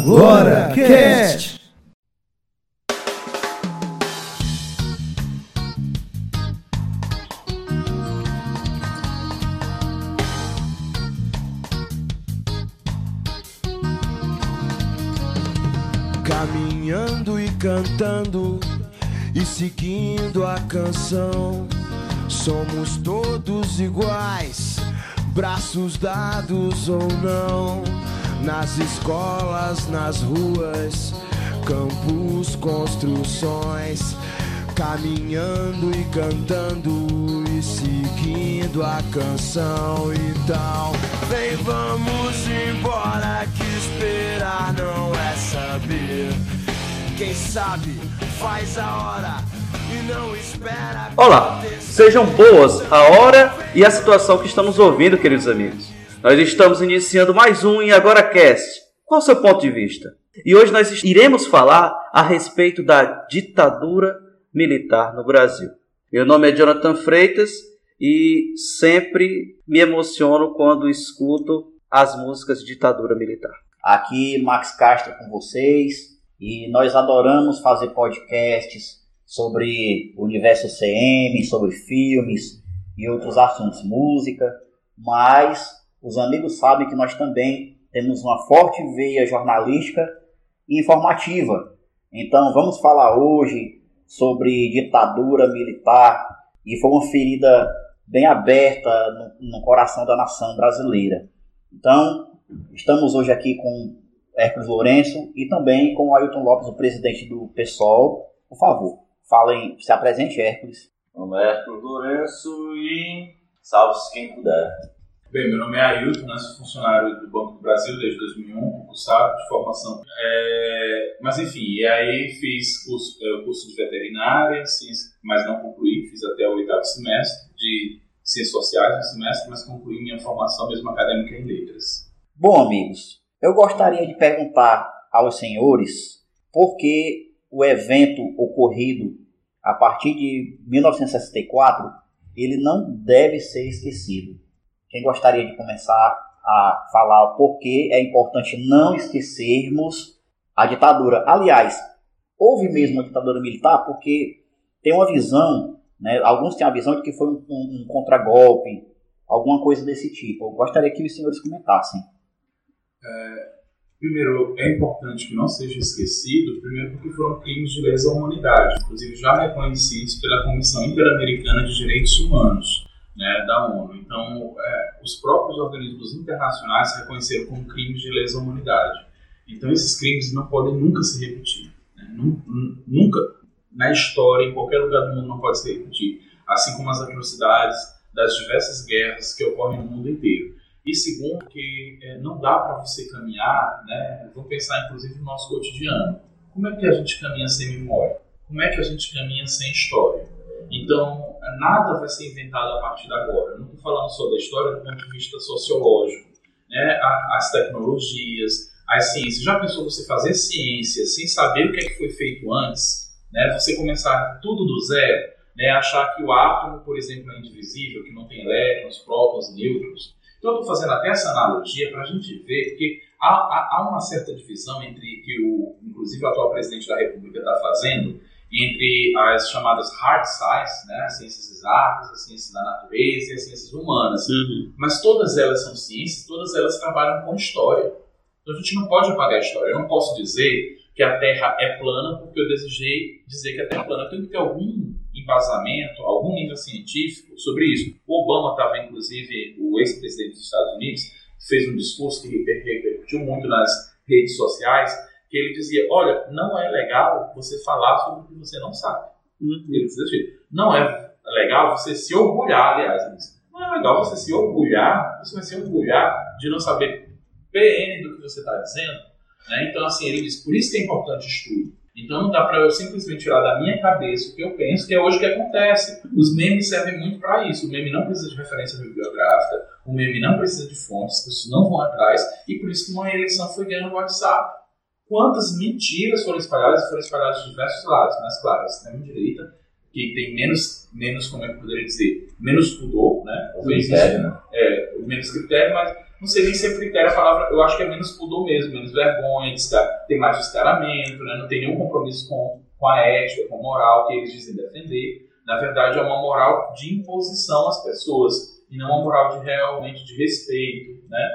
Agora Cast. Caminhando e cantando e seguindo a canção. Somos todos iguais, braços dados ou não. Nas escolas, nas ruas, campos, construções. Caminhando e cantando e seguindo a canção. Então, vem, vamos embora. Que esperar não é saber. Quem sabe faz a hora. Olá, sejam boas a hora e a situação que estamos ouvindo, queridos amigos. Nós estamos iniciando mais um em Agora Cast. Qual o seu ponto de vista? E hoje nós iremos falar a respeito da ditadura militar no Brasil. Meu nome é Jonathan Freitas e sempre me emociono quando escuto as músicas de ditadura militar. Aqui Max Castro com vocês e nós adoramos fazer podcasts sobre o universo CM, sobre filmes e outros assuntos, música, mas os amigos sabem que nós também temos uma forte veia jornalística e informativa. Então vamos falar hoje sobre ditadura militar e foi uma ferida bem aberta no, no coração da nação brasileira. Então, estamos hoje aqui com Hércules Lourenço e também com Ailton Lopes, o presidente do PSOL. Por favor, falem, se apresente, Hércules. Meu nome é Arthur Lourenço e salve-se quem puder. Bem, meu nome é Ailton, né, sou funcionário do Banco do Brasil desde 2001, concursado de formação. É, mas enfim, e aí fiz curso, é, curso de veterinária, mas não concluí, fiz até o oitavo semestre de ciências sociais no semestre, mas concluí minha formação mesmo acadêmica em letras. Bom, amigos, eu gostaria de perguntar aos senhores por que o evento ocorrido a partir de 1964 ele não deve ser esquecido. Quem gostaria de começar a falar o porquê é importante não esquecermos a ditadura? Aliás, houve mesmo uma ditadura militar porque tem uma visão, né, alguns têm a visão de que foi um, um, um contragolpe, alguma coisa desse tipo. Eu gostaria que os senhores comentassem. Primeiro, é importante que não seja esquecido, primeiro porque foram crimes de lesa humanidade, inclusive já reconhecidos pela Comissão Interamericana de Direitos Humanos, né, da ONU. Então, é, os próprios organismos internacionais reconheceram como crimes de lesa humanidade. Então, esses crimes não podem nunca se repetir. né? Nu- nu- Nunca, na história, em qualquer lugar do mundo, não pode se repetir. Assim como as atrocidades das diversas guerras que ocorrem no mundo inteiro. E segundo, que é, não dá para você caminhar, né? Vou pensar inclusive no nosso cotidiano. Como é que a gente caminha sem memória? Como é que a gente caminha sem história? Então, nada vai ser inventado a partir de agora. Não estou falando só da história do ponto de vista sociológico. Né? As tecnologias, as ciências. Já pensou você fazer ciência sem saber o que, é que foi feito antes? Né? Você começar tudo do zero? Né? Achar que o átomo, por exemplo, é indivisível, que não tem elétrons, prótons, nêutrons. Então, eu estou fazendo até essa analogia para a gente ver, porque há, há, há uma certa divisão entre que o, inclusive, o atual presidente da República está fazendo, entre as chamadas hard sciences, né, as ciências exatas, as ciências da natureza e as ciências humanas. Mas todas elas são ciências, todas elas trabalham com história. Então a gente não pode apagar a história. Eu não posso dizer que a Terra é plana porque eu desejei dizer que a Terra é plana. Tenho que ter algum embasamento, algum nível científico sobre isso. O Obama estava, inclusive, o ex-presidente dos Estados Unidos, fez um discurso que reper- repercutiu muito nas redes sociais, que ele dizia, olha, não é legal você falar sobre o que você não sabe. Ele dizia assim, não é legal você se orgulhar, aliás, ele disse, não é legal você se orgulhar, você vai se orgulhar de não saber PN do que você está dizendo. Né? Então, assim, ele diz, por isso que é importante estudo. Então não dá para eu simplesmente tirar da minha cabeça o que eu penso, que é hoje o que acontece. Os memes servem muito para isso. O meme não precisa de referência bibliográfica, o meme não precisa de fontes, as pessoas não vão atrás, e por isso que uma eleição foi ganha no WhatsApp. Quantas mentiras foram espalhadas e foram espalhadas de diversos lados, mas claro, a extrema-direita, que tem menos, menos, como é que eu poderia dizer, menos pudor, né? Talvez Critério, isso- né? é, menos critério, mas não sei nem se é critério a palavra, eu acho que é menos pudor mesmo, menos vergonha, ter mais descaramento, né? não tem nenhum compromisso com, com a ética, com a moral que eles dizem defender. Na verdade, é uma moral de imposição às pessoas e não uma moral de realmente de respeito, né?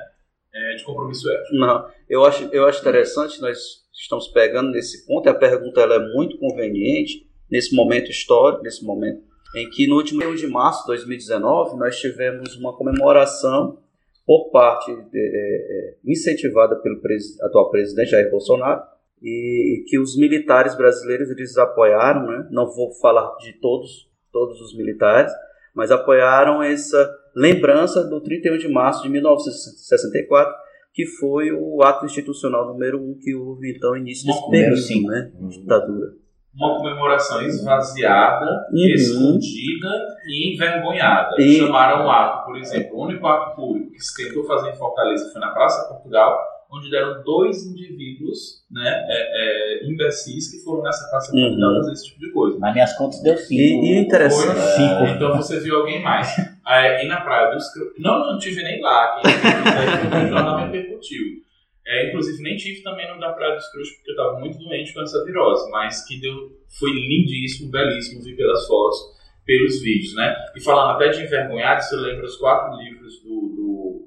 É, de compromisso ético. Não, eu acho, eu acho interessante, nós estamos pegando nesse ponto, e a pergunta ela é muito conveniente nesse momento histórico, nesse momento em que no último 1 de março de 2019 nós tivemos uma comemoração por parte de, é, é incentivada pelo pres, atual presidente Jair Bolsonaro e que os militares brasileiros eles apoiaram, né? não vou falar de todos, todos os militares, mas apoiaram essa lembrança do 31 de março de 1964, que foi o ato institucional número um que houve então início desse período, né, ditadura uma comemoração esvaziada, uhum. escondida e envergonhada. E... Chamaram o ato, por exemplo, o único ato público que se tentou fazer em Fortaleza foi na Praça Portugal, onde deram dois indivíduos né, é, é, imbecis que foram nessa Praça uhum. Portugal fazer esse tipo de coisa. Nas minhas contas deu cinco. E, e interessante. É, então você viu alguém mais. e na Praia dos Não, não tive nem lá. Quem, quem, não repercutiu. É, inclusive, nem tive também no da Praia dos Cruz, porque eu estava muito doente com essa virose, mas que deu, foi lindíssimo, belíssimo, vi pelas fotos, pelos vídeos, né? E falando até de envergonhado, você lembra os quatro livros do,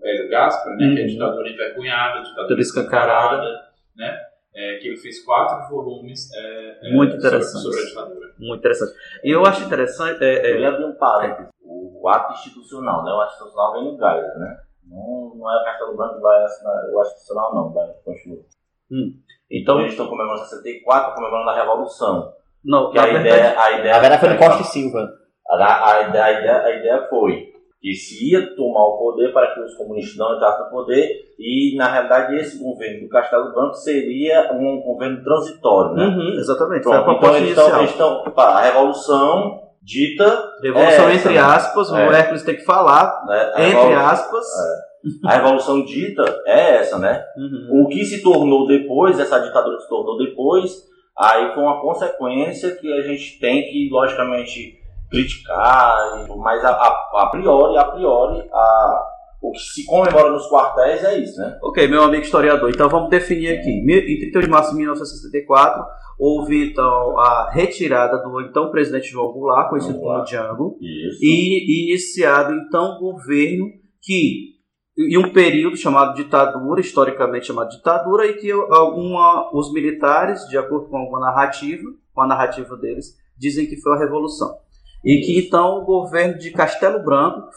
Hélio Gaspar, né? Uhum. Que é uhum. Ditadura Envergonhada, Ditadura Escancarada, né? É, que ele fez quatro volumes é, é muito interessante. Sobre, sobre, a ditadura. Muito interessante. E eu acho interessante... É, é eu ia abrir um parênteses. O ato institucional, né? O ato institucional vem no gás, né? Não, não é o Castelo Branco que vai assinar o Institucional, não, vai, continua. Hum. Então, eles estão comemorando 64, comemorando a Revolução. Não, que a, verdade, ideia, a ideia. Na verdade foi no Costa e Silva. A, a, a, a, ideia, a ideia foi que se ia tomar o poder para que os comunistas não entrassem no poder e, na realidade, esse governo do Castelo Branco seria um governo transitório, né? Uhum, exatamente. Pronto, então eles estão, eles estão, a revolução dita. Revolução é entre essa, aspas, né? o Hércules tem que falar, é, entre aspas. É. A revolução dita é essa, né? Uhum. O que se tornou depois, essa ditadura que se tornou depois, aí foi uma consequência que a gente tem que, logicamente, criticar, mas a, a, a priori, a priori, a, o que se comemora nos quartéis é isso, né? Ok, meu amigo historiador, então vamos definir aqui. Em 31 de março de 1964, houve então a retirada do então presidente João Goulart, conhecido como Django, Isso. e iniciado então o governo que e um período chamado ditadura, historicamente chamado ditadura, e que alguma, os militares, de acordo com alguma narrativa, com a narrativa deles, dizem que foi a revolução. E que então o governo de Castelo Branco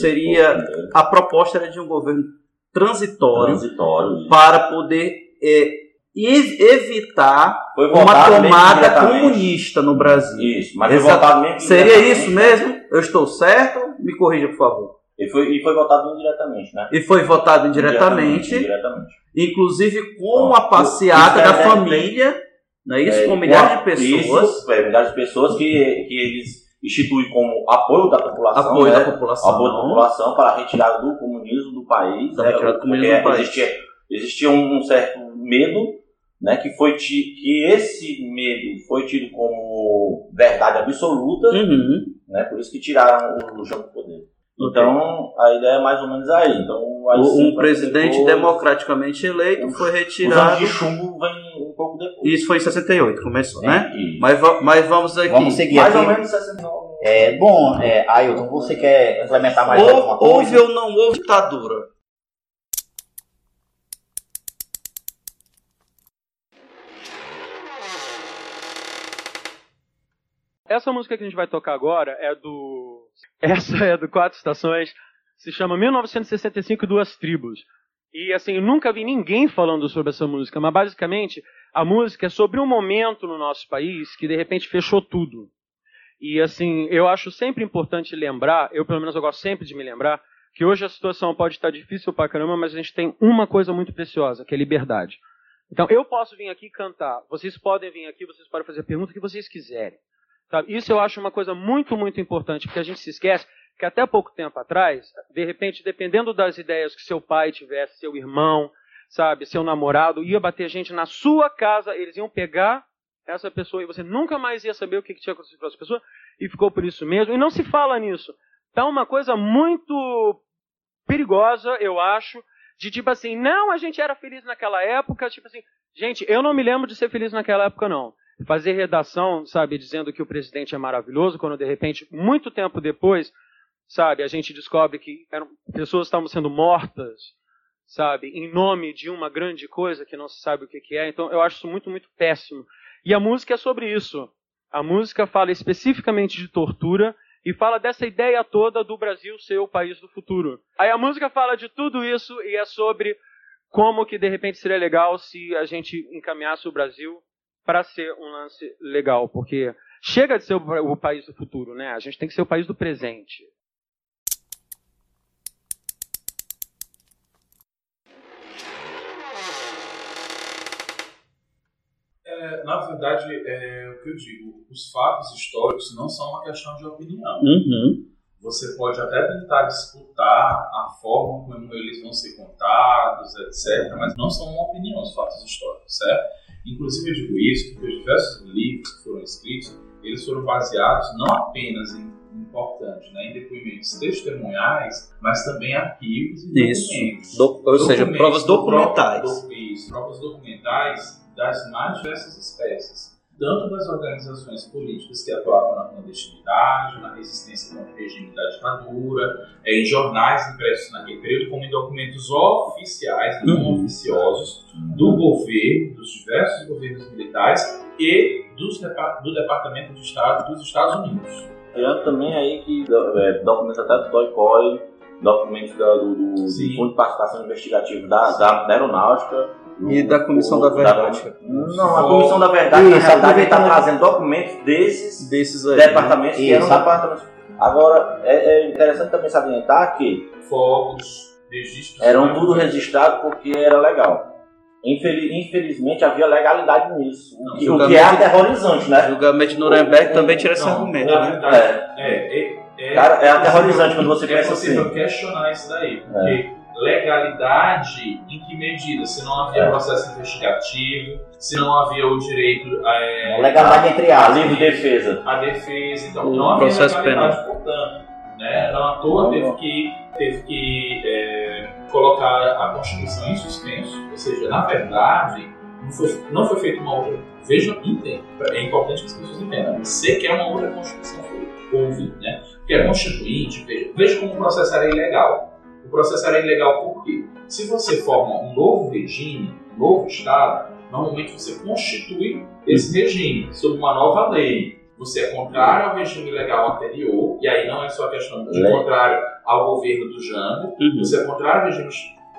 seria a proposta era de um governo transitório, transitório para poder é, evitar uma tomada comunista no Brasil. Isso, mas Exato. Seria isso mesmo? Eu estou certo? Me corrija, por favor. E foi, e foi votado indiretamente, né? E foi votado indiretamente. indiretamente. Inclusive com a passeata da família, não é isso? É, com milhares de pessoas. Isso, é, milhares de pessoas que, que eles instituem como apoio da população. Apoio né? da população. Apoio da população para a retirada do comunismo do país. Né? retirada do comunismo do país. Existia, existia um certo medo né, que foi que esse medo foi tido como verdade absoluta, uhum. né, por isso que tiraram o João do poder. Então, a ideia é mais ou menos aí. Então, um presidente depois, democraticamente eleito foi retirado. O de chumbo vem um pouco depois. Isso foi em 68, começou, né? Mas, mas vamos aqui. Vamos seguir mais aqui. ou menos 69. É, bom, é, Ailton, você quer implementar mais ou, alguma coisa? Houve ou não houve ditadura? Essa música que a gente vai tocar agora é do. Essa é do Quatro Estações. Se chama 1965 Duas Tribos. E assim, eu nunca vi ninguém falando sobre essa música, mas basicamente a música é sobre um momento no nosso país que de repente fechou tudo. E assim, eu acho sempre importante lembrar, eu pelo menos eu gosto sempre de me lembrar, que hoje a situação pode estar difícil pra caramba, mas a gente tem uma coisa muito preciosa, que é liberdade. Então eu posso vir aqui cantar, vocês podem vir aqui, vocês podem fazer perguntas que vocês quiserem. Sabe? Isso eu acho uma coisa muito, muito importante, porque a gente se esquece que até pouco tempo atrás, de repente, dependendo das ideias que seu pai tivesse, seu irmão, sabe, seu namorado, ia bater gente na sua casa, eles iam pegar essa pessoa e você nunca mais ia saber o que tinha acontecido com essa pessoa, e ficou por isso mesmo. E não se fala nisso. Tá uma coisa muito perigosa, eu acho, De tipo assim, não, a gente era feliz naquela época, tipo assim, gente, eu não me lembro de ser feliz naquela época, não. Fazer redação, sabe, dizendo que o presidente é maravilhoso, quando de repente, muito tempo depois, sabe, a gente descobre que eram, pessoas estavam sendo mortas, sabe, em nome de uma grande coisa que não se sabe o que, que é. Então, eu acho isso muito, muito péssimo. E a música é sobre isso. A música fala especificamente de tortura e fala dessa ideia toda do Brasil ser o país do futuro. Aí a música fala de tudo isso e é sobre como que de repente seria legal se a gente encaminhasse o Brasil para ser um lance legal, porque chega de ser o, o país do futuro, né? A gente tem que ser o país do presente. É, na verdade, é o que eu digo, os fatos históricos não são uma questão de opinião. Uhum. Você pode até tentar disputar a forma como eles vão ser contados, etc., mas não são uma opinião os fatos históricos, certo? Inclusive, eu digo isso porque os diversos livros que foram escritos, eles foram baseados não apenas em importante, né, em depoimentos testemunhais, mas também arquivos e Isso. documentos. Do- ou seja, Documentos provas do documentais. próprio- do- isso, provas documentais das mais diversas espécies, tanto das organizações políticas que atuavam na clandestinidade, na resistência contra o regime da ditadura, eh, em jornais impressos naquele período, como em documentos oficiais, não Uhum. oficiosos, do governo, dos diversos governos militares e dos do Departamento de Estado dos Estados Unidos. Tirando também aí que é, documentos até do Toy documentos da- do, do, do Fundo de Participação Investigativa da, da, da E da Comissão da Verdade. não, a Comissão da Verdade, na Isso, realidade, está trazendo documentos desses Desses aí. departamentos que eram departamentos. Agora, é, é interessante também salientar que Fogos, registros. eram tudo registrado porque era legal. Infeli- infelizmente havia legalidade nisso, o Não, que, o que é aterrorizante, né? Julgamento de Nuremberg também tira esse argumento, na né? É. É, é, é, Cara, é aterrorizante quando você é pensa possível assim. questionar isso daí, porque legalidade em que medida? Se não havia É. processo investigativo, se não havia o direito é, Legalidade entre A livre defesa. à defesa, então O não havia processo legalidade, portanto. Né? Não à toa Não, teve não. que, teve que é, colocar a Constituição em suspenso, ou seja, na verdade, não foi, não foi feita uma outra. Vejam, entendam, é importante que as pessoas entendam. Sequer uma outra Constituição foi, houve, né? Porque a Constituinte, veja, veja como o processo era ilegal. O processo era ilegal por quê? Se você forma um novo regime, um novo Estado, normalmente você constitui esse regime sob uma nova lei. Você é contrário ao regime legal anterior, e aí não é só a questão de Lei. contrário ao governo do Jango, Uhum. você é contrário ao regime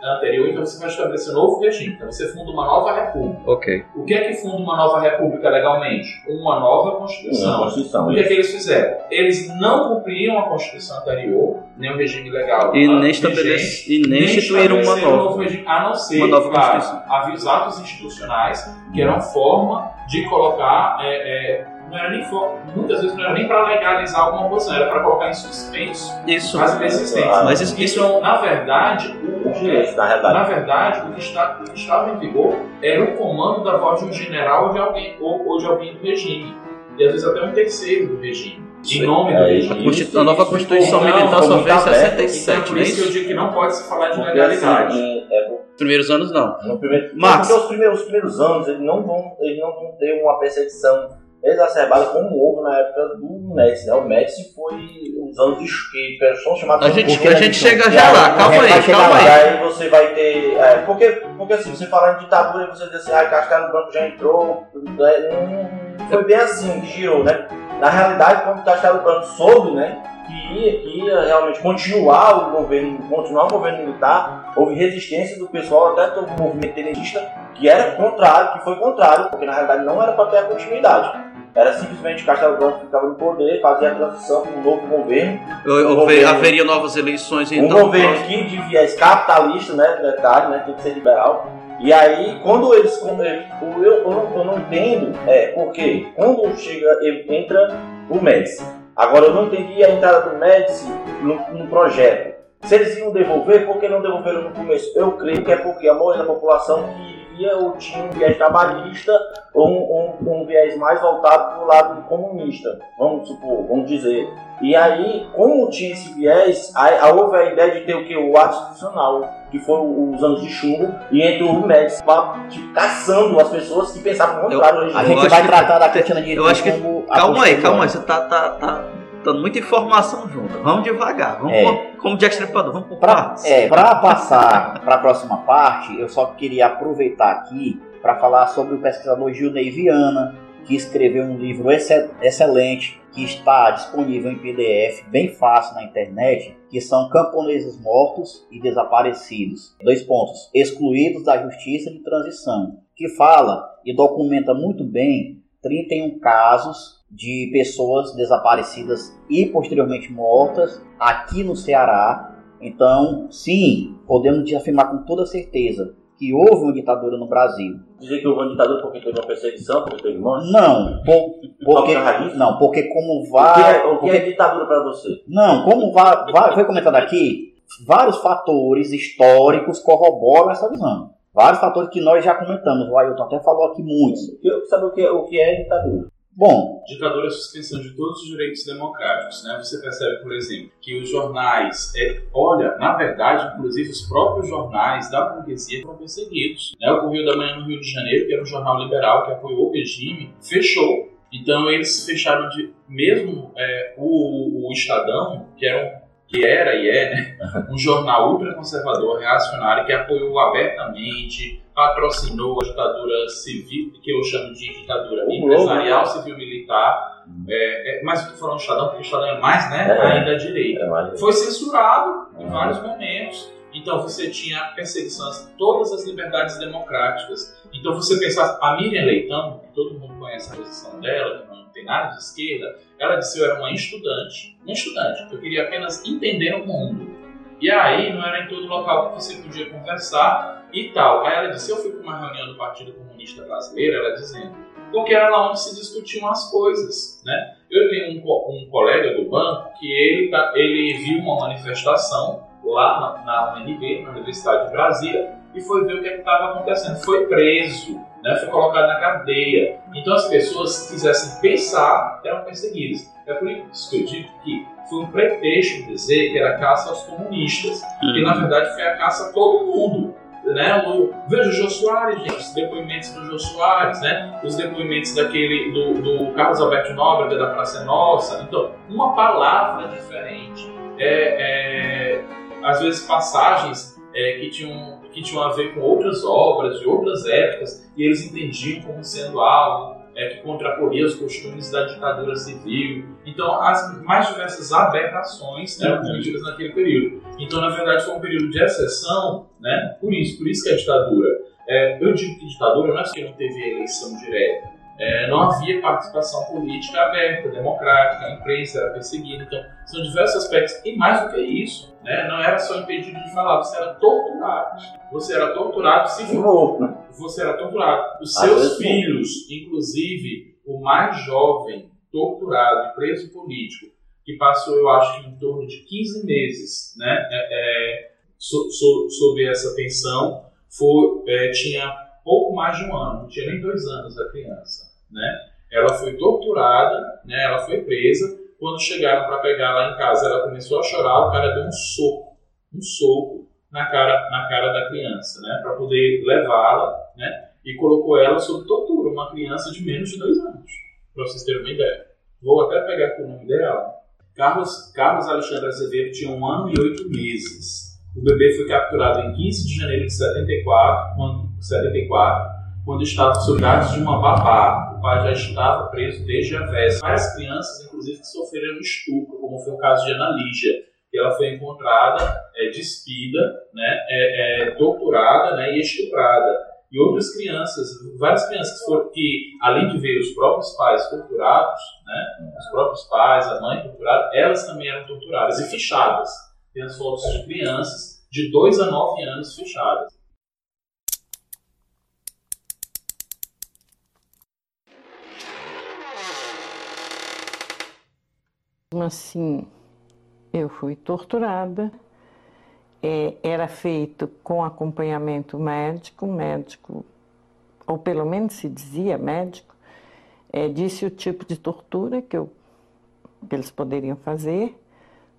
anterior, então você vai estabelecer um novo regime. Então você funda uma nova república. Ok. O que é que funda uma nova república legalmente? Uma nova Constituição. Constituição. O que é que eles fizeram? Eles não cumpriam a Constituição anterior, nem o regime legal. E nem, estabelece, e nem instituíram uma estabeleceram um nova. novo regime, a não ser, Uma nova claro, havia os atos institucionais, que eram forma de colocar. é, é, não era nem for, muitas vezes não era nem para legalizar alguma posição, era para colocar em suspenso Isso. as. Ah, Mas isso, isso Então, na verdade, o, Os direitos, na realidade. na verdade, o que, está, o que estava em vigor era o comando da voz de um general ou de alguém, ou, ou de alguém do regime. E às vezes até um terceiro do regime. Em nome do É, a, regime. Constitu- a nova Constituição Não, Militar só veio em aberto. 67, Então, por é isso que eu isso? digo que não pode se falar de Porque, legalidade. assim, é, é, Nos primeiros anos, não. no primeiro, Max. porque os primeiros, os primeiros anos eles não, vão, eles não vão ter uma perseguição exacerbada como houve na época do Médici. Né? O Médici foi os anos de que são chamados A de gente, a gente de chega já lá, aí, calma aí, calma aí. Aí você vai ter. é, porque, porque assim, você falar em ditadura, você diz assim, ah, Castelo Branco já entrou. é, não foi bem assim que girou, né? Na realidade, quando o Castelo Branco soube, né? Que ia, que ia realmente continuar o governo, continuar o governo militar, houve resistência do pessoal, até do movimento tenentista, que era contrário, que foi contrário, porque na realidade não era para ter a continuidade. Era simplesmente Castelo Branco que ficava no poder, fazia a transição para um novo governo, Houve- governo- haveria novas eleições, um então. governo que de viés capitalista, né, detalhe, né, tem que ser liberal. E aí, quando eles, quando eles- eu, eu, não, eu não entendo, é, porque quando chega, entra o Médici, agora eu não entendi a entrada do Médici no, no projeto. Se eles iam devolver, por que não devolveram no começo? Eu creio que é porque a maioria da população que seguia ou tinha um viés trabalhista ou um, um, um viés mais voltado para o lado comunista, vamos supor, vamos dizer. E aí, como tinha esse viés, aí, aí houve a ideia de ter o que? O arte institucional, que foram os anos de chumbo, e entrou o Médici tipo, caçando as pessoas que pensavam contrário. A gente vai tratar da Cristina de Eu acho que. Calma aí, calma aí, você tá, tá, tá dando muita informação junto. Vamos devagar, vamos É. por, como Jack Stripador, vamos por Pra, partes. é, pra passar para a próxima parte, eu só queria aproveitar aqui para falar sobre o pesquisador Gilney Viana, que escreveu um livro exce- excelente que está disponível em PDF, bem fácil na internet, que são Camponeses Mortos e Desaparecidos. Dois pontos. Excluídos da Justiça de Transição, que fala e documenta muito bem 31 casos de pessoas desaparecidas e posteriormente mortas aqui no Ceará. Então, sim, podemos afirmar com toda certeza que houve uma ditadura no Brasil. Dizer que houve uma ditadura porque teve uma perseguição, porque teve morte. Não, por- porque, não, porque como O que vai, é, o que é ditadura para você? não, como vai, vai- foi comentado aqui, vários fatores históricos corroboram essa visão. Vários fatores que nós já comentamos, o Ailton até falou aqui muitos. Eu sabe o que, o que é ditadura? Bom, Ditadura é a suspensão de todos os direitos democráticos. Né? Você percebe, por exemplo, que os jornais. É, olha, na verdade, inclusive, os próprios jornais da burguesia foram perseguidos. Né? O Correio da Manhã no Rio de Janeiro, que era um jornal liberal que apoiou o regime, fechou. Então, eles fecharam de. Mesmo é, o, o Estadão, que era, um, que era e é né? um jornal ultraconservador, reacionário, que apoiou abertamente, patrocinou a ditadura civil, que eu chamo de ditadura O empresarial, Globo, civil-militar. É, é, mas o que foram o Estadão, porque o Estadão é mais, né? É. Ainda à direita. É mais- Foi censurado em vários momentos. Então você tinha perseguição a todas as liberdades democráticas. Então você pensar, a Miriam Leitão, que todo mundo conhece a posição dela, que não tem nada de esquerda, ela disse eu era uma estudante, uma estudante, eu queria apenas entender o mundo. E aí não era em todo local que você podia conversar e tal. Aí ela disse, eu fui para uma reunião do Partido Comunista Brasileiro, ela dizendo, porque era lá onde se discutiam as coisas, né? Eu tenho um, um colega do banco que ele, tá, ele viu uma manifestação lá na, na UNB, na Universidade de Brasília, e foi ver o que é estava acontecendo. Foi preso, né? foi colocado na cadeia. Então as pessoas, se quisessem pensar, eram perseguidas. É por isso que eu digo que foi um pretexto dizer que era caça aos comunistas, que na verdade foi a caça a todo mundo. Né? O, veja o Jô Soares, gente, os depoimentos do Jô Soares, né? os depoimentos daquele do, do Carlos Alberto Nóbrega da Praça é Nossa. Então, uma palavra diferente. É, é, às vezes passagens é, que, tinham, que tinham a ver com outras obras de outras épocas e eles entendiam como sendo algo é, que contraporria os costumes da ditadura civil. Então, as mais diversas aberrações né, eram cometidas naquele período. Então, na verdade, foi um período de exceção, né? Por isso, por isso que é ditadura. É, eu digo que ditadura não é porque não teve eleição direta. É, não havia participação política aberta, democrática, a imprensa era perseguida. Então, são diversos aspectos. E mais do que isso, né, não era só impedido de falar, você era torturado. Você era torturado novo, né? você era torturado. Os seus filhos, inclusive o mais jovem, torturado e preso político, que passou, eu acho em torno de 15 meses, né, é, é, so, so, sob essa pensão, foi, é, tinha pouco mais de um ano, não tinha nem dois anos a criança, né? Ela foi torturada, né? Ela foi presa. Quando chegaram para pegar lá em casa, ela começou a chorar. O cara deu um soco, um soco na cara, na cara da criança, né? Para poder levá-la, né? E colocou ela sob tortura, uma criança de menos de dois anos, para vocês terem uma ideia. Vou até pegar aqui o nome dela. Carlos, Carlos Alexandre Azevedo tinha um ano e oito meses. O bebê foi capturado em 15 de janeiro de 74, quando, 74, quando estava sob dados de uma babá. O pai já estava preso desde a véspera. Várias crianças, inclusive, que sofreram estupro, como foi o caso de Ana Lígia, que ela foi encontrada é, despida, né, é, é, torturada né, e estuprada. E outras crianças, várias crianças que, foram, que, além de ver os próprios pais torturados, né, os próprios pais, a mãe torturada, elas também eram torturadas e fichadas. Tem as fotos de crianças de 2 a 9 anos fechadas. Assim, eu fui torturada. É, era feito com acompanhamento médico, médico ou pelo menos se dizia médico, é, disse o tipo de tortura que, eu, que eles poderiam fazer.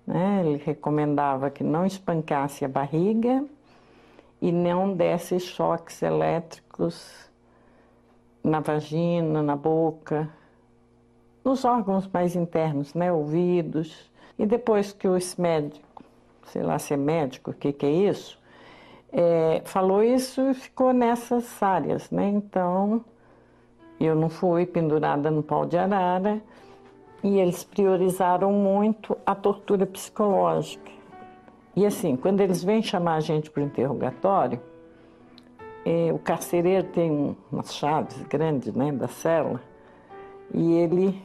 Né? Ele recomendava que não espancasse a barriga e não desse choques elétricos na vagina, na boca, nos órgãos mais internos, né? ouvidos. E depois que esse médico, sei lá se é médico, o que, que é isso, é, falou isso e ficou nessas áreas, né? Então, eu não fui pendurada no pau de arara e eles priorizaram muito a tortura psicológica. E assim, quando eles vêm chamar a gente para o interrogatório, é, o carcereiro tem umas chaves grandes, né, da cela, e ele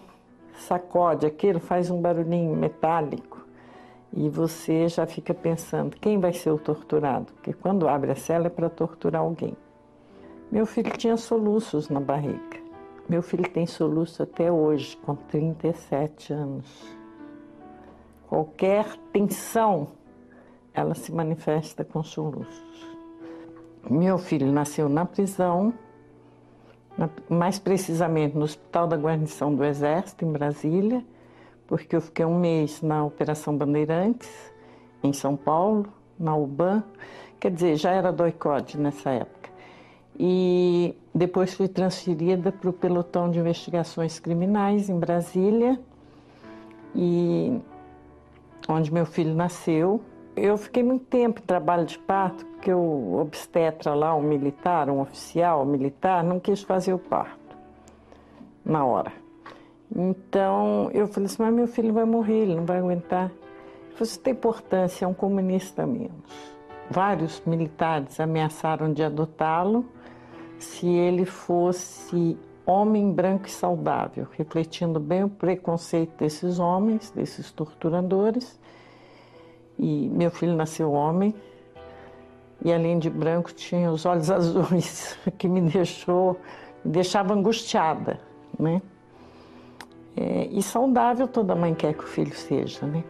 sacode aquilo, faz um barulhinho metálico e você já fica pensando quem vai ser o torturado, porque quando abre a cela é para torturar alguém. Meu filho tinha soluços na barriga. Meu filho tem soluço até hoje, com 37 anos. Qualquer tensão, ela se manifesta com soluços. Meu filho nasceu na prisão, mais precisamente no Hospital da Guarnição do Exército, em Brasília, porque eu fiquei um mês na Operação Bandeirantes, em São Paulo, na UBAN, quer dizer, já era do ICOD nessa época. E depois fui transferida para o pelotão de investigações criminais em Brasília, e onde meu filho nasceu. Eu fiquei muito tempo em trabalho de parto, porque o obstetra lá, um militar, um oficial militar, não quis fazer o parto na hora. Então eu falei assim, mas meu filho vai morrer, ele não vai aguentar. Você tem importância, é um comunista menos. Vários militares ameaçaram de adotá-lo se ele fosse homem branco e saudável, refletindo bem o preconceito desses homens, desses torturadores. E meu filho nasceu homem, e além de branco tinha os olhos azuis, que me deixou, me deixava angustiada, né? É, e saudável toda mãe quer que o filho seja, né?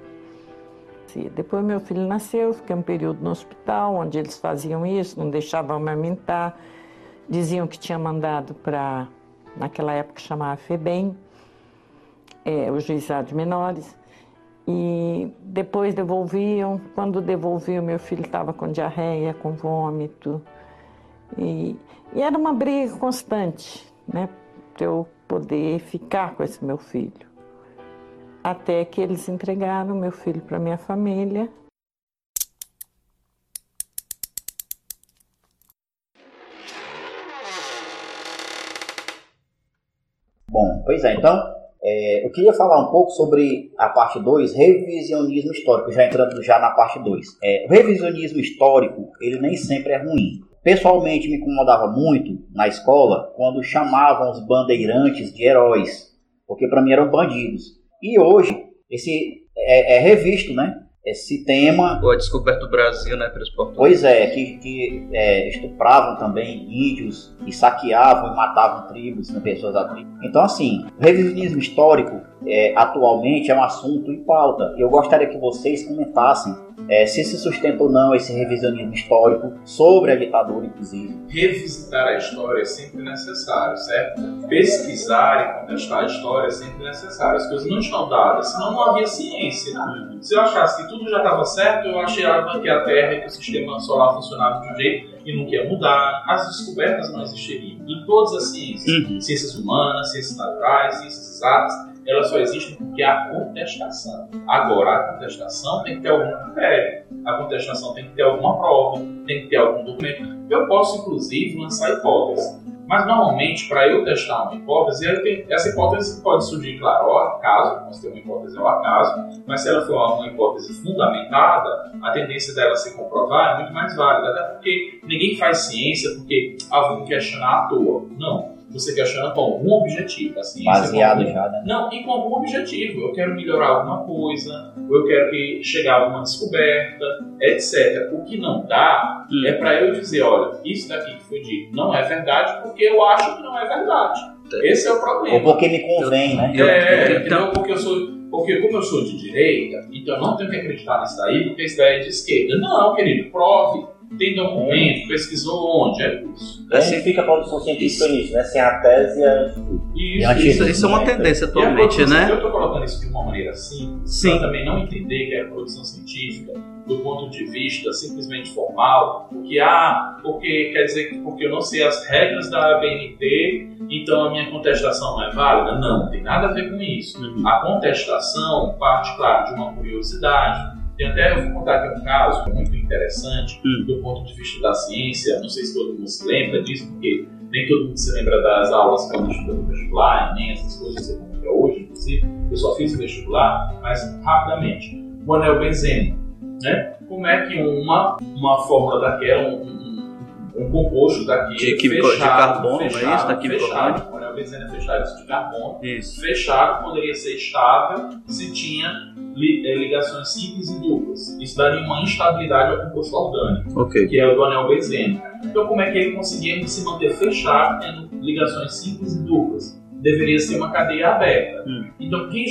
Depois meu filho nasceu, fiquei um período no hospital, onde eles faziam isso, não deixavam amamentar, diziam que tinha mandado para, naquela época chamava FEBEM, é, o juizado de menores, e depois devolviam, quando devolviam meu filho estava com diarreia, com vômito, e, e era uma briga constante, né, para eu poder ficar com esse meu filho. Até que eles entregaram meu filho para minha família. Bom, pois é, então é, eu queria falar um pouco sobre a parte 2, revisionismo histórico, já entrando já na parte 2. É, o revisionismo histórico, ele nem sempre é ruim. Pessoalmente me incomodava muito na escola quando chamavam os bandeirantes de heróis, porque para mim eram bandidos. E hoje esse é, é revisto, né? Esse tema. Ou a descoberta do Brasil, né, pelos portugueses. Pois é, que, que é, estupravam também índios e saqueavam e matavam tribos, né, pessoas da tribo. Então, assim, o revisionismo histórico é, atualmente é um assunto em pauta. Eu gostaria que vocês comentassem é, se se sustenta ou não esse revisionismo histórico sobre a ditadura, inclusive. Revisitar a história é sempre necessário, certo? Pesquisar e contestar a história é sempre necessário. As coisas não estão dadas, senão não havia ciência. Se eu achasse que tudo já estava certo, eu achava que a Terra e que o sistema solar funcionava de um jeito e nunca ia mudar. As descobertas não existiriam. Em todas as ciências, uhum. ciências humanas, ciências naturais, ciências exatas, elas só existem porque há contestação. Agora, a contestação tem que ter algum critério, a contestação tem que ter alguma prova, tem que ter algum documento. Eu posso, inclusive, lançar hipóteses. Mas normalmente, para eu testar uma hipótese, essa hipótese pode surgir, claro, ao acaso, nós temos uma hipótese ao acaso, mas se ela for uma hipótese fundamentada, a tendência dela se comprovar é muito mais válida, até porque ninguém faz ciência porque ah, vamos questionar à toa. Não você questiona com algum objetivo. Assim, Baseado já, né? Não, e com algum objetivo. Eu quero melhorar alguma coisa, ou eu quero que chegar a alguma descoberta, etc. O que não dá hum. é para eu dizer, olha, isso daqui que foi dito não é verdade porque eu acho que não é verdade. Esse é o problema. Ou porque me convém, né? É, então, porque eu sou. Porque como eu sou de direita, então eu não tenho que acreditar nisso daí, porque isso daí é de esquerda. Não, querido, prove Tem documento, pesquisou onde, é isso. Assim fica a produção científica nisso, né? Sem a tese e a... Isso, Isso, isso é uma tendência atualmente, E né? Eu estou colocando isso de uma maneira assim, Sim. para também não entender que é a produção científica do ponto de vista simplesmente formal, porque ah, porque quer dizer que porque eu não sei as regras da ABNT, então a minha contestação não é válida? Não, não tem nada a ver com isso. Uhum. A contestação parte, claro, de uma curiosidade. Tem até, eu vou contar aqui um caso que é muito interessante Hum. do ponto de vista da ciência. Não sei se todo mundo se lembra disso, porque nem todo mundo se lembra das aulas quando estuda no vestibular, nem essas coisas, sei como é hoje, inclusive. Eu só fiz o vestibular, mas rapidamente. O anel benzeno, né? Como é que uma, uma fórmula daquela, um, um, composto daquele De químico- de fechado, carbono, não é isso? fechado, Da química fechado, o anel benzeno é fechado isso de carbono, Isso. fechado poderia ser estável se tinha eh, ligações simples e duplas. Isso daria uma instabilidade ao composto orgânico, Ok. que é o do anel benzeno. Então, como é que ele conseguia se manter fechado tendo ligações simples e duplas? Deveria ser uma cadeia aberta. Hum. Então, quem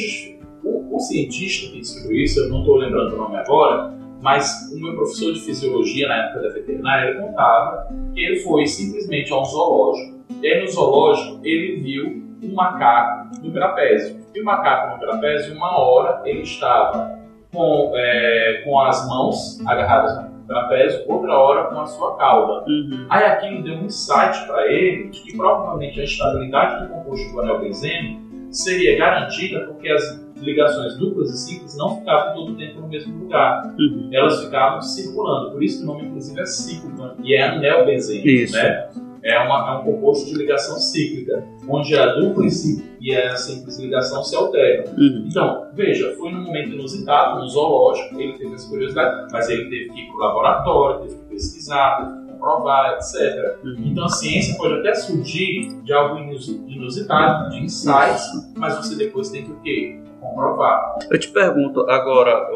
o, o cientista que descobriu isso, eu não estou lembrando o nome agora, mas o meu professor de fisiologia na época da veterinária ele contava que ele foi simplesmente a um zoológico. E aí no zoológico ele viu um macaco no trapézio. E o macaco no trapézio, uma hora ele estava com, é, com as mãos agarradas no trapézio, outra hora com a sua cauda. Uhum. Aí aquilo deu um insight para ele de que provavelmente a estabilidade do composto do anel benzeno seria garantida porque as ligações duplas e simples não ficavam todo o tempo no mesmo lugar. Uhum. Elas ficavam circulando. Por isso que o nome, inclusive, é cíclico e é anel benzeno. Isso. Né? É, uma, é um composto de ligação cíclica, onde a dupla si e a simples ligação se alteram. Uhum. Então, veja, foi num momento inusitado, no zoológico, ele teve essa curiosidade, mas ele teve que ir para o laboratório, teve que pesquisar, teve que comprovar, etc. Uhum. Então a ciência pode até surgir de algo inusi- inusitado, de insights, mas você depois tem que o quê? Comprovar. Eu te pergunto agora,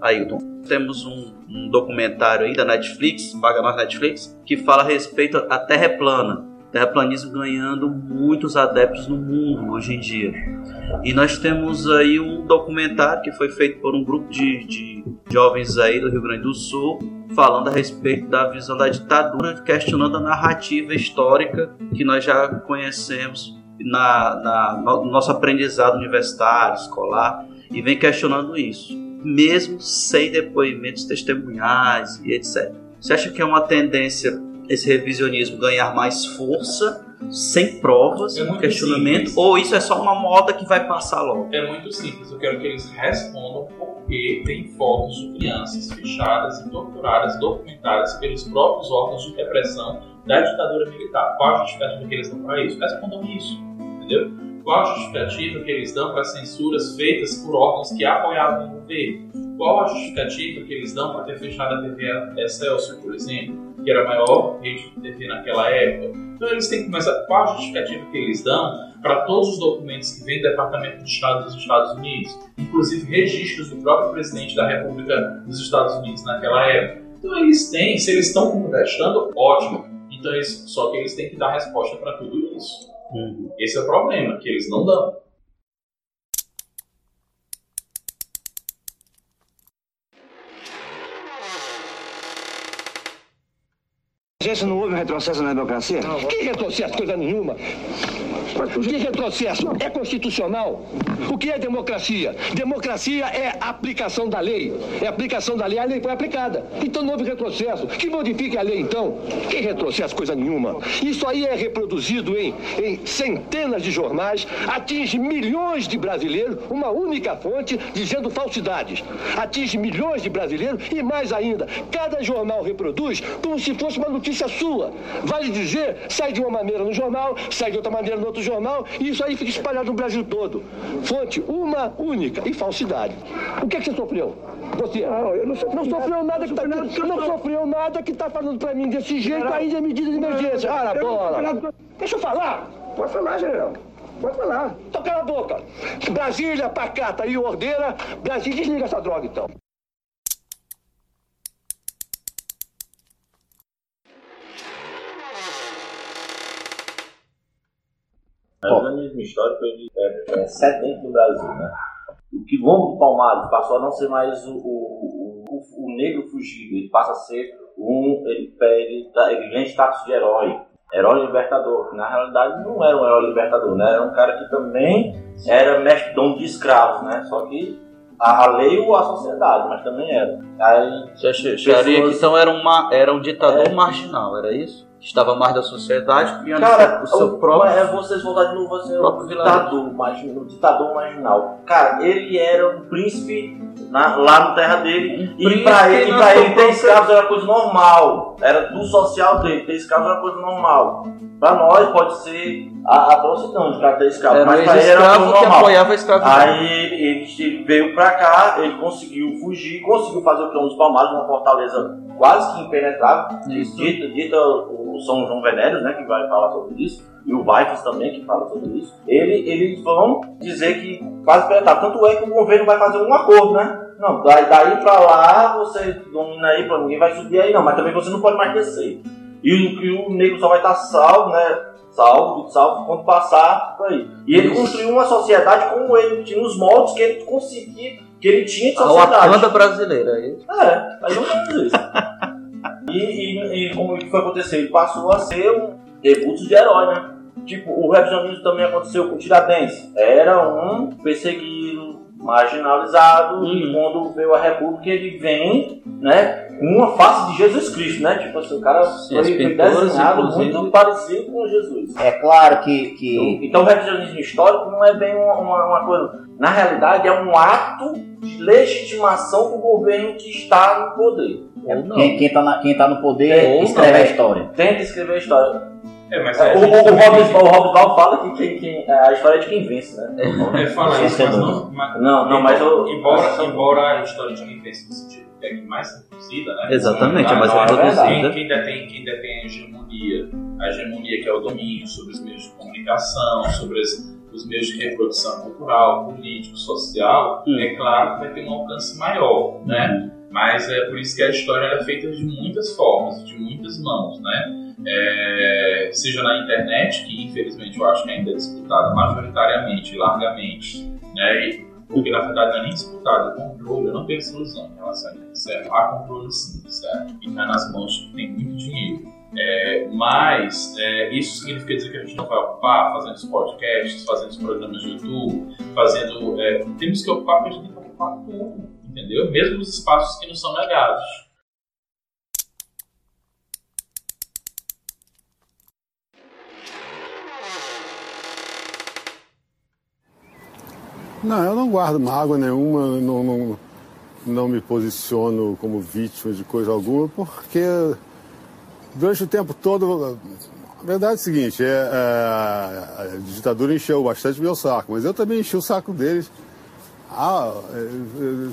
Ailton, temos um, um documentário aí da Netflix, paga nós Netflix, que fala a respeito à Terra plana. Terraplanismo ganhando muitos adeptos no mundo hoje em dia. E nós temos aí um documentário que foi feito por um grupo de, de jovens aí do Rio Grande do Sul, falando a respeito da visão da ditadura, questionando a narrativa histórica que nós já conhecemos na, na- no nosso aprendizado universitário, escolar, e vem questionando isso, mesmo sem depoimentos testemunhais e etc. Você acha que é uma tendência esse revisionismo ganhar mais força, sem provas, É questionamento, simples. ou isso é só uma moda que vai passar logo? É muito simples, eu quero que eles respondam porque tem fotos de crianças fechadas e torturadas, documentadas pelos próprios órgãos de repressão da ditadura militar. Qual a justificativa que eles dão para isso? Respondam isso, entendeu? Qual a justificativa que eles dão para as censuras feitas por órgãos que apoiavam o governo? Qual a justificativa que eles dão para ter fechado a TV Excelsior, por exemplo, que era a maior rede de TV naquela época? Então eles têm que começar. Qual a justificativa que eles dão para todos os documentos que vêm do Departamento de Estado dos Estados Unidos, inclusive registros do próprio presidente da República dos Estados Unidos naquela época? Então eles têm, se eles estão contestando, ótimo. Então só que eles têm que dar resposta para tudo isso. Esse é o problema, que eles não dão. Gente, não houve um retrocesso na democracia? Que retrocesso? Coisa nenhuma. Que retrocesso? É constitucional. O que é democracia? Democracia é aplicação da lei. É aplicação da lei. A lei foi aplicada. Então não houve retrocesso. Que modifique a lei, então. Que retrocesso? Coisa nenhuma. Isso aí é reproduzido em, em centenas de jornais, atinge milhões de brasileiros, uma única fonte dizendo falsidades. Atinge milhões de brasileiros e mais ainda, cada jornal reproduz como se fosse uma notícia sua. Vale dizer, sai de uma maneira no jornal, sai de outra maneira no outro jornal, e isso aí fica espalhado no Brasil todo. Fonte uma única e falsidade. O que é que você sofreu? Você não, sofreu nada que tá, não sofreu nada que está falando para mim desse jeito aí de medida de emergência. Ah, bola. Deixa eu falar. Pode falar, general. Pode falar. Então cala a boca. Brasília, pacata e ordeira. Brasília, desliga essa droga então. O organismo histórico ele é, é sedento no Brasil, né? O quilombo do Palmares passou a não ser mais o, o, o, o negro fugido, ele passa a ser um, ele, ele, ele ganha status de herói, herói libertador, que na realidade não era um herói libertador, né? Era um cara que também era mestre dono de escravos, né? Só que a, a lei ou a sociedade, mas também era. Aí, Você acharia que então era, uma, era um ditador marginal, era isso? Estava mais da sociedade, criando Cara, o seu o- próprio. é vocês voltar de novo a ser próprio o vilarejo. ditador, marginal, ditador marginal. Cara, ele era um príncipe na- lá na terra dele e ele, e na pra sua ele ter escravos era coisa normal. Era do social dele, ter escravos era coisa normal. Pra nós pode ser a, a prostituição de cara ter escravo, Era um mas pra ele era coisa que normal. apoiava a. Aí ele, ele- ele veio pra cá, ele conseguiu fugir, conseguiu fazer o que? Um dos palmares, uma fortaleza quase que impenetrável. Dita, dita o São João Venério, né, que vai falar sobre isso, e o Vaifas também, que fala sobre isso. Ele, eles vão dizer que quase impenetrável. Tanto é que o governo vai fazer um acordo, né? Não, daí, daí pra lá você domina aí, pra ninguém vai subir aí não, mas também você não pode mais descer. E, o- e o negro só vai estar salvo, né? Salvo, salvo, quando passar por aí. E ele construiu uma sociedade como ele tinha os moldes que ele conseguia, que ele tinha de A sociedade. Wakanda brasileira. aí. É, mais ou menos isso. E, e, e como que foi acontecer? Ele passou a ser um debut de herói, né? Tipo, o revisionismo também aconteceu com o Tiradentes. Era um perseguido, marginalizado, e quando veio a República ele vem, né, com uma face de Jesus Cristo, né? Tipo assim, o cara foi, as foi desenhado inclusive. muito parecido com Jesus. É claro que. que... Então o revisionismo histórico não é bem uma, uma- uma coisa. Na realidade, é um ato de legitimação do governo que está no poder. Quem, quem, tá na- quem tá no poder É, escreve não. a história. Tenta escrever a história. É, mas É, é, o, o, o Robin o Val fala que quem, quem- a história é de quem vence, né? É, fala isso, mas não. mas- Não, não, mas eu- Embora, embora a história de quem pensa no sentido é que mais reproduzida, né? Exatamente, é mais Não, reproduzida. Quem, quem, detém, quem detém a hegemonia, a hegemonia que é o domínio sobre os meios de comunicação, sobre as- os meios de reprodução cultural, político, social, Hum. é claro que vai ter um alcance maior, né? Mas é por isso que a história é feita de muitas formas, de muitas mãos, né? É, seja na internet, que infelizmente eu acho que ainda é disputada majoritariamente, largamente, né? E, porque na verdade não é nem disputado, é controle, eu não tenho essa ilusão em relação a isso, certo? Há controle sim, certo? E está nas mãos de quem tem muito dinheiro. É, mas é, isso significa dizer que a gente não vai ocupar fazendo os podcasts, fazendo os programas de YouTube, fazendo. é, temos que ocupar porque a gente tem que ocupar tudo, entendeu? Mesmo os espaços que não são negados. Não, eu não guardo mágoa nenhuma, não, não, não me posiciono como vítima de coisa alguma, porque durante o tempo todo. A verdade é o seguinte, é, é, a ditadura encheu bastante meu saco, mas eu também enchi o saco deles. Ah, é, é,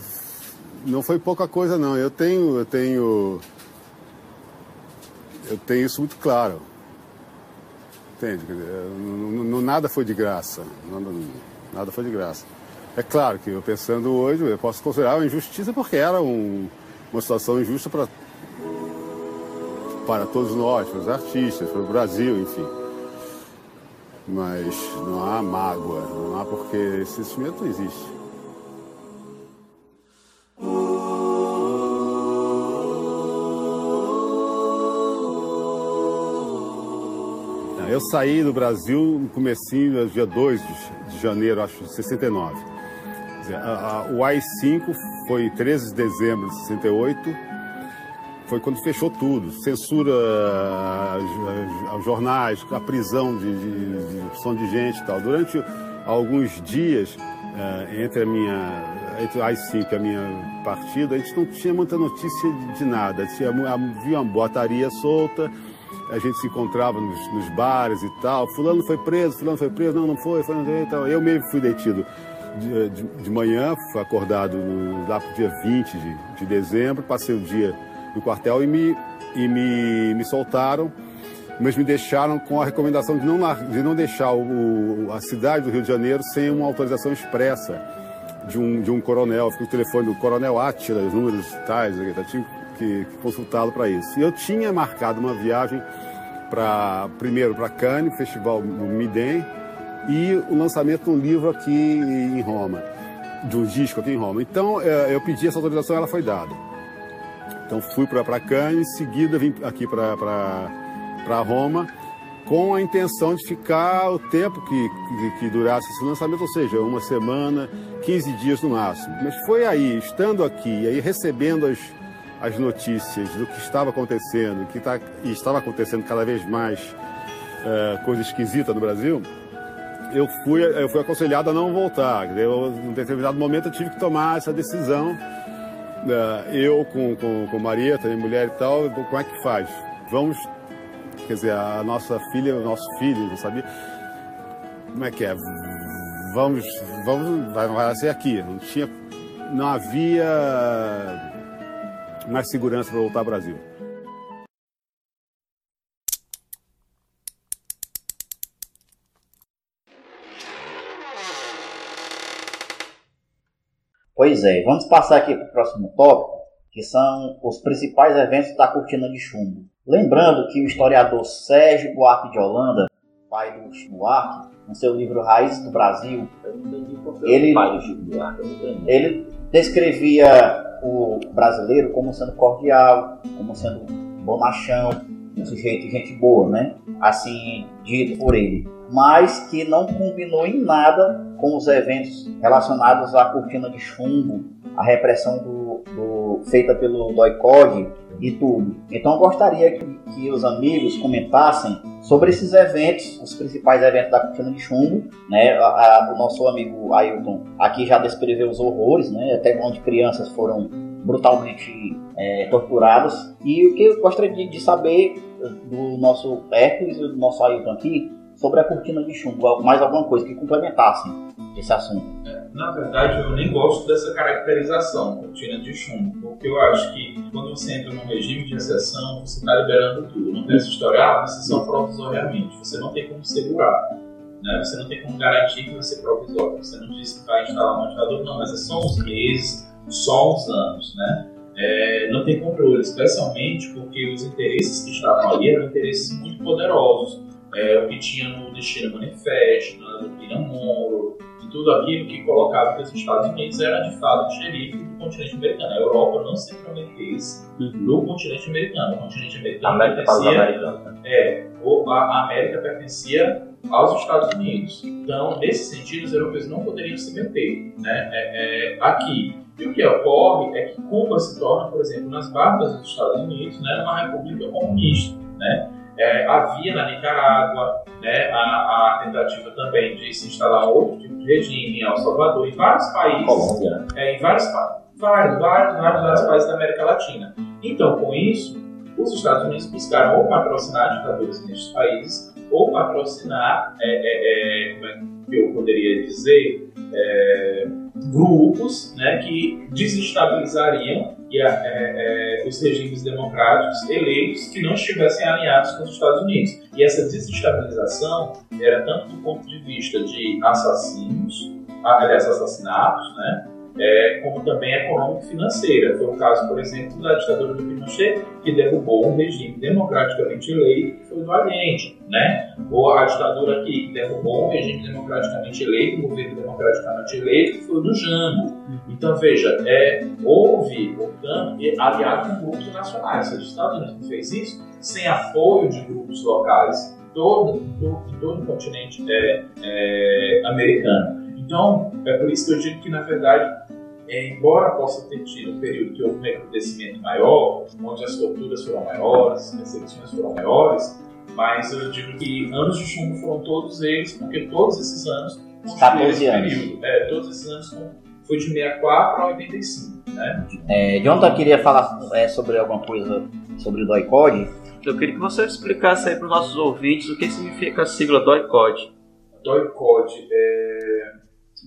não foi pouca coisa não. Eu tenho, eu tenho. Eu tenho isso muito claro. Entende? Não- nada foi de graça. Nada, nada foi de graça. É claro que eu pensando hoje, eu posso considerar uma injustiça porque era um- uma situação injusta para para todos nós, para os artistas, para o Brasil, enfim. Mas não há mágoa, não há porque esse sentimento não existe. Eu saí do Brasil no comecinho, dia 2 de, de janeiro, acho, de 69. O AI-5 foi 13 de dezembro de 68, foi quando fechou tudo. Censura aos jornais, a prisão de, de, de opção de gente e tal. Durante alguns dias, eh, entre a minha entre o AI-5 e a minha partida, a gente não tinha muita notícia de, nada. Tinha, havia uma boataria solta, a gente se encontrava nos, nos bares e tal. Fulano foi preso, fulano foi preso, não, não foi, foi e tal. Eu mesmo fui detido de, de, manhã, fui acordado no, lá para o dia 20 de, de dezembro, passei o dia no quartel e me, e me, me soltaram, mas me deixaram com a recomendação de não, de não deixar o, a cidade do Rio de Janeiro sem uma autorização expressa de um, de um coronel. Fica o telefone do coronel Átila, os números tais, eu tinha que, que consultá-lo para isso. E eu tinha marcado uma viagem para primeiro para Cannes, festival no Midem, e o lançamento de um livro aqui em Roma, de um disco aqui em Roma. Então eh, eu pedi essa autorização, ela foi dada. Então fui para e em seguida vim aqui para Roma com a intenção de ficar o tempo que, que, que, durasse esse lançamento, ou seja, uma semana, 15 dias no máximo. Mas foi aí, estando aqui, aí recebendo as, as notícias do que estava acontecendo, que tá, e estava acontecendo cada vez mais uh, coisa esquisita no Brasil, eu fui, eu fui aconselhado a não voltar. Eu, em determinado momento eu tive que tomar essa decisão. Uh, eu com, com, com Maria, também mulher e tal, como é que faz? Vamos quer dizer, a nossa filha, o nosso filho, não sabia como é que é. Vamos, vamos, vai, vai ser aqui. Não tinha, não havia mais segurança para voltar ao Brasil. Pois é, vamos passar aqui para o próximo tópico, que são os principais eventos da cortina de chumbo. Lembrando que o historiador Sérgio Buarque de Holanda, pai do Chico Buarque, no seu livro Raiz do Brasil, ele, ele descrevia o brasileiro como sendo cordial, como sendo bonachão, um sujeito de gente boa, né? Assim dito por ele. Mas que não combinou em nada com os eventos relacionados à cortina de chumbo, a repressão do, do feita pelo DOI-CODE e tudo. Então gostaria que, que, os amigos comentassem sobre esses eventos, os principais eventos da cortina de chumbo, né? A, a, o nosso amigo Ailton aqui já descreveu os horrores, né? Até onde crianças foram brutalmente é, torturadas. E o que eu gostaria de, de saber do nosso Hércules e do nosso Ailton aqui sobre a cortina de chumbo, mais alguma coisa que complementassem esse assunto. É, na verdade, eu nem gosto dessa caracterização, cortina de chumbo, porque eu acho que quando você entra num regime de exceção, você está liberando tudo. Não tem essa história, ah, exceção provisoriamente, você não tem como segurar. Né? Você não tem como garantir que vai ser provisório. Você não disse que vai instalar um ventilador, não, mas é só uns meses, só uns anos. Né? É, não tem controle, especialmente porque os interesses que estavam ali eram interesses muito poderosos é, o que tinha no Destino Manifesto, na doutrina Monroe, e tudo aquilo que colocava que os Estados Unidos era de fato xerife do continente americano. A Europa não se intrometesse uhum. no continente americano. O continente americano América pertencia, é, a América pertencia aos Estados Unidos. Então, nesse sentido, os europeus não poderiam se meter né, é, é, aqui. E o que ocorre é que Cuba se torna, por exemplo, nas barbas dos Estados Unidos, né, uma república comunista. Né? É, havia na Nicarágua né, a, a, tentativa também de se instalar outro tipo de regime em El Salvador, em vários países. Colômbia. É, em vários, vários, vários, vários, vários países da América Latina. Então, com isso, os Estados Unidos buscaram ou patrocinar ditadores nestes países, ou patrocinar, é, é, é como é que eu poderia dizer, é, grupos né, que desestabilizariam é, os regimes democráticos eleitos que não estivessem alinhados com os Estados Unidos. E essa desestabilização era tanto do ponto de vista de assassinos, aliás, assassinatos, né, é, como também econômico-financeira. Foi o caso, por exemplo, da ditadura do Pinochet, que derrubou um regime democraticamente eleito, que foi do Oriente, né? Ou a ditadura que derrubou um regime democraticamente eleito, um governo democraticamente eleito, que foi do Jango. Então, veja, é, houve, portanto, aliado com grupos nacionais. Se os Estados fez isso, sem apoio de grupos locais, todo, todo, todo o continente é, é, americano. Então, é por isso que eu digo que, na verdade, é, embora possa ter tido um período que houve um recrudescimento maior, onde as torturas foram maiores, as perseguições foram maiores, mas eu digo que anos de chumbo foram todos eles, porque todos esses anos 14 anos. Período. É, todos esses anos foi de 64 a 85. Né? É, Jonathan queria falar é, sobre alguma coisa sobre o DOI-CODE. Eu queria que você explicasse aí para os nossos ouvintes o que significa a sigla DOI-CODE. DOI-CODE é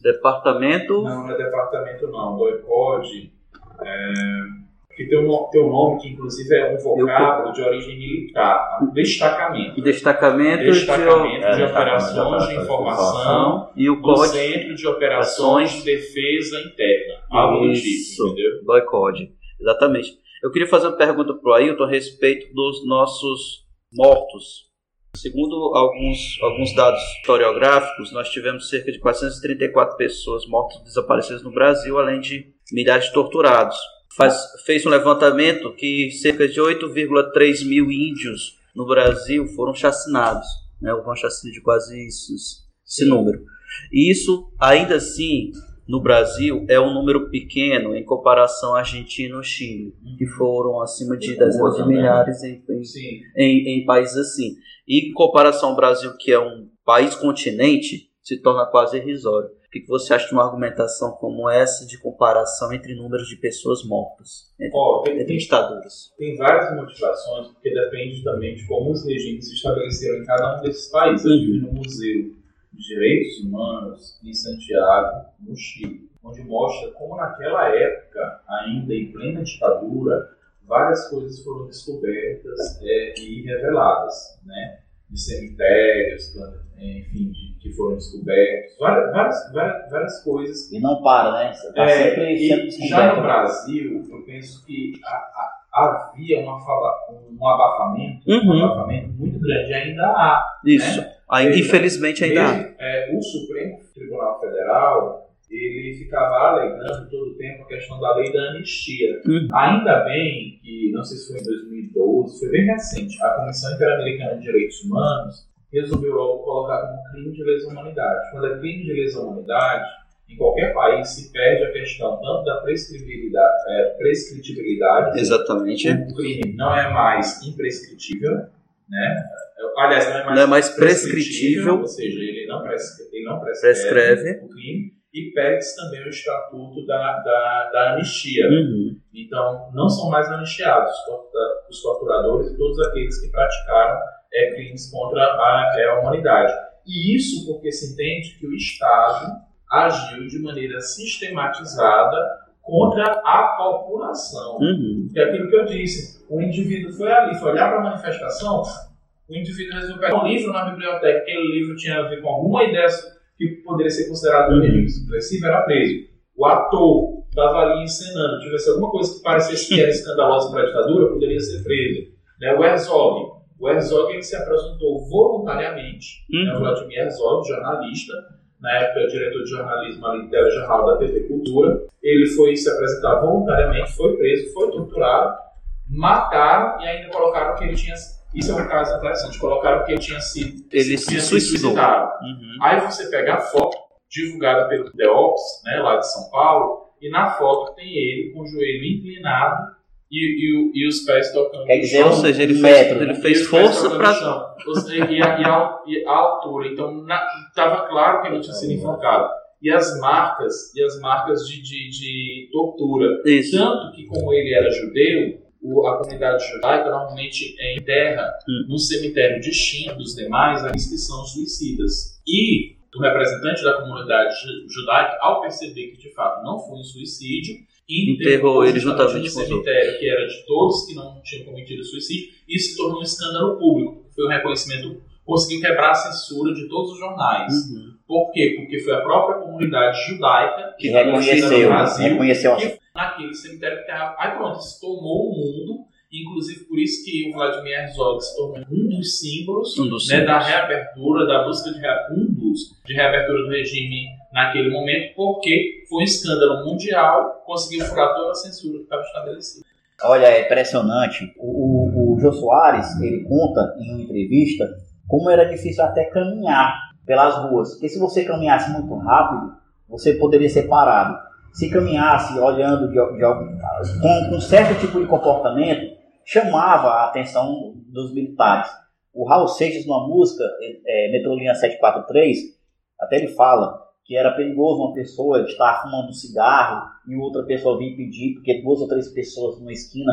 Departamento. Não, não é departamento não. DOI-CODE. É, que tem um, tem um nome que inclusive é um vocábulo de origem militar. Destacamento. Destacamento, destacamento de, de, operações de, de informação e o do Centro de Operações de Defesa Interna. Algo do tipo, entendeu? DOI-CODE. Exatamente. Eu queria fazer uma pergunta para o Ailton a respeito dos nossos mortos Segundo alguns, alguns dados historiográficos, nós tivemos cerca de 434 pessoas mortas desaparecidas no Brasil, além de milhares de torturados. faz, fez um levantamento que cerca de 8,3 mil índios no Brasil foram chacinados. Né? Houve uma chacina de quase isso, esse número. E isso, ainda assim, no Brasil, é um número pequeno em comparação à Argentina ou Chile, que foram acima de dezenas de milhares em, em, em, em países assim. E em comparação ao Brasil, que é um país continente, se torna quase irrisório. O que você acha de uma argumentação como essa de comparação entre números de pessoas mortas entre, Ó, tem, entre ditaduras? Tem várias motivações, porque depende também de como os regimes se estabeleceram em cada um desses países. Estive no Museu Direitos Humanos em Santiago, no Chile, onde mostra como naquela época, ainda em plena ditadura, várias coisas foram descobertas é, e reveladas, né? De cemitérios, enfim, de- que foram descobertos, várias, várias, várias, várias coisas E não para, né? Tá é, sempre e sendo já no Brasil, eu penso que a- a- havia uma um abafamento, um Uhum. abafamento muito grande, ainda há. Isso. Né? Ainda, Veja, infelizmente ainda mesmo, é, o Supremo Tribunal Federal ele ficava alegando todo o tempo a questão da lei da anistia. Uhum. Ainda bem que, não sei se foi em 2012, foi bem recente, a Comissão Interamericana de Direitos Humanos resolveu logo colocar como crime de lesa humanidade. Quando é crime de lesa humanidade, em qualquer país se perde a questão tanto da prescritibilidade, é, prescritibilidade Exatamente. o crime não é mais imprescritível, né? Aliás, não é mais, Não é mais prescritível. ou seja, ele não, prescreve, ele não prescreve, Prescreve. o crime e perde-se também o estatuto da, da, da anistia. Uhum. Então, não são mais anistiados os tortura- os torturadores e todos aqueles que praticaram é, crimes contra a, é, a humanidade. E isso porque se entende que o Estado agiu de maneira sistematizada contra a população. Uhum. É aquilo que eu disse. O indivíduo foi ali, foi olhar para a manifestação, o indivíduo resolveu pegar um livro na biblioteca, aquele livro tinha a ver com alguma ideia que poderia ser considerado um regime subversivo, era preso. O ator estava ali encenando, tivesse alguma coisa que parecesse que era escandalosa para a ditadura, poderia ser preso. Né? O Herzog. O Herzog ele se apresentou voluntariamente, né? o Vladimir Herzog, jornalista, na época diretor de jornalismo ali do telejornal da TV Cultura. Ele foi se apresentar voluntariamente, foi preso, foi torturado, mataram e ainda colocaram que ele tinha. Isso é um caso interessante. Colocaram que ele tinha sido. Ele tinha se suicidou. suicidado. Uhum. Aí você pega a foto divulgada pelo The Ops, né, lá de São Paulo, e na foto tem ele com o joelho inclinado e, e, e os pés tocando Quer no dizer, chão. Ou seja, ele fez, metro, ele fez força para. E a, e a- e a altura. Então, estava claro que ele tinha sido enforcado. E as marcas, e as marcas de, de, de tortura. Isso. Tanto que, como ele era judeu, o- a comunidade judaica normalmente enterra Hum. no cemitério distinto dos demais aqueles que são suicidas. E o representante da comunidade ju- judaica, ao perceber que de fato não foi um suicídio, Enterrou ele juntamente no com os cemitério que era de todos que não tinham cometido suicídio, e isso se tornou um escândalo público. Foi um reconhecimento, conseguiu quebrar a censura de todos os jornais. Uhum. Por quê? Porque foi a própria comunidade judaica Que reconheceu, Brasil, reconheceu a que naquele cemitério que tem Aí pronto, isso tomou o mundo, inclusive por isso que o Vladimir Herzog se tornou um dos símbolos, Um dos né, da reabertura, da busca de, rea- um dos, de reabertura do regime naquele momento, porque foi um escândalo mundial, conseguiu furar toda a censura que estava estabelecida. Olha, é impressionante. O, o, o Jô Soares, ele conta em uma entrevista como era difícil até caminhar pelas ruas. Porque se você caminhasse muito rápido, você poderia ser parado. Se caminhasse olhando de, de com, com certo tipo de comportamento, chamava a atenção dos militares. O Raul Seixas, numa música, é, Metrolinha 743, até ele fala que era perigoso uma pessoa estar fumando um cigarro e outra pessoa vir pedir, porque duas ou três pessoas numa esquina,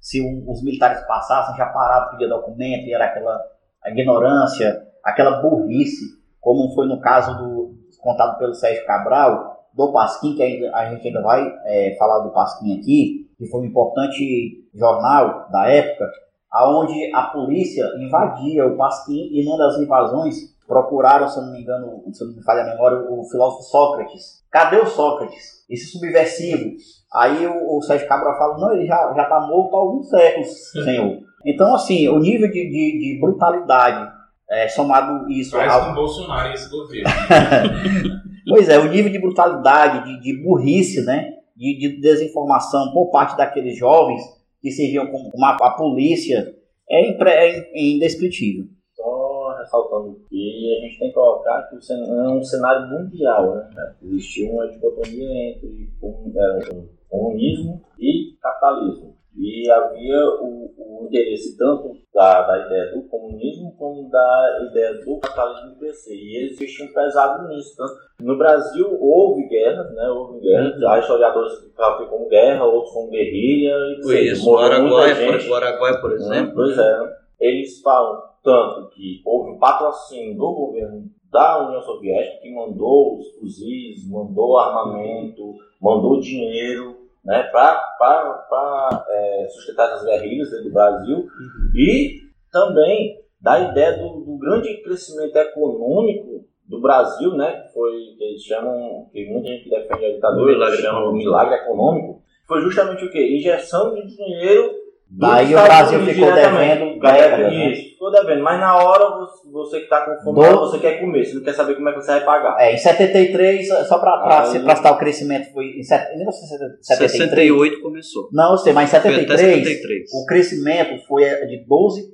se um- os militares passassem, já paravam, pedia documento, e era aquela ignorância, aquela burrice, como foi no caso do contado pelo Sérgio Cabral, do Pasquim, que a gente ainda vai é, falar do Pasquim aqui, que foi um importante jornal da época, aonde a polícia invadia o Pasquim e numa das invasões procuraram, se eu não me engano, se eu não me falha a memória, o filósofo Sócrates. Cadê o Sócrates? Esse subversivo. Aí o, o Sérgio Cabral fala, não, ele já está morto há alguns séculos, senhor. Então, assim, o nível de, de, de brutalidade, é, somado isso Faz ao, com Bolsonaro esse governo. Pois é, o nível de brutalidade, de, de burrice, né? de, de desinformação por parte daqueles jovens que serviam como uma, a polícia é, impre, é indescritível. Só ressaltando que a gente tem que colocar que é um cenário mundial, né? Existiu uma dicotomia entre é, comunismo e capitalismo. E havia o, o interesse tanto da, da ideia do comunismo como da ideia do capitalismo crescer. E eles existiam pesado nisso. Tanto no Brasil houve guerras, né? Houve guerras. Uhum. Há historiadores que falam como guerra, outros como guerrilha. E Foi isso. O Araguaia, por, Araguaia, por exemplo. Pois é. Eles falam tanto que houve um patrocínio do governo da União Soviética que mandou os fuzis, mandou armamento, mandou dinheiro né, para é, sustentar essas guerrilhas dentro do Brasil uhum. e também da ideia do, do, grande crescimento econômico do Brasil, né, que foi que eles chamam, que muita gente defende a ditadura, eles chamam de milagre econômico, foi justamente o quê? Injeção de dinheiro Daí o Brasil ficou devendo guerra, né? Ficou devendo. Mas na hora você que está com fome, Do... você quer comer, você não quer saber como é que você vai pagar. É, em 73, só para Aí... citar o crescimento, foi em 73? 68 começou. Não, eu sei, mas em 73, 73. o crescimento foi de 12,9%.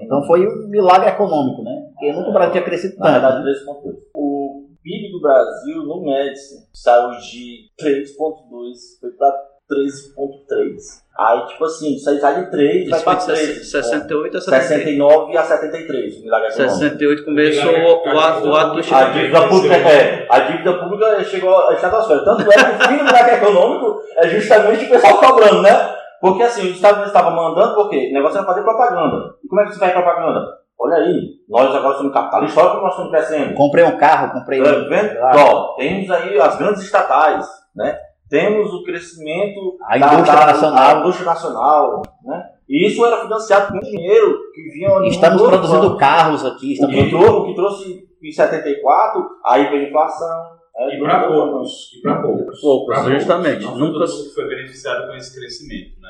Então foi um milagre econômico, né? Porque nunca o Brasil tinha crescido tanto. Na verdade, 3,8%. O PIB do Brasil no Médici saiu de 3,2, foi para 13.3. Aí, tipo assim, sai de 3, vai para 3. 68 a 69 a 73, milagre econômico. 68 começou o, o, ato, o ato a dívida pública, é, a dívida pública chegou a estratosfera. Tanto é que o fim do milagre econômico é justamente o pessoal cobrando, né? Porque assim, os Estados Unidos estavam mandando, porque o negócio era fazer propaganda. E como é que você faz propaganda? Olha aí, nós agora somos capitalistas, olha como nós estamos crescendo. Comprei um carro, comprei um. Tá vendo? Ó, temos aí as grandes estatais, né? Temos o crescimento a indústria da, nacional, a indústria nacional, né? E isso era financiado com dinheiro que vinha Estamos produzindo carros aqui, estamos o que, trouxe, o que trouxe em 74 aí veio a inflação. É, e para poucos, e para poucos. Poucos, pra justamente. Poucos. Nunca foi beneficiado com esse crescimento, né?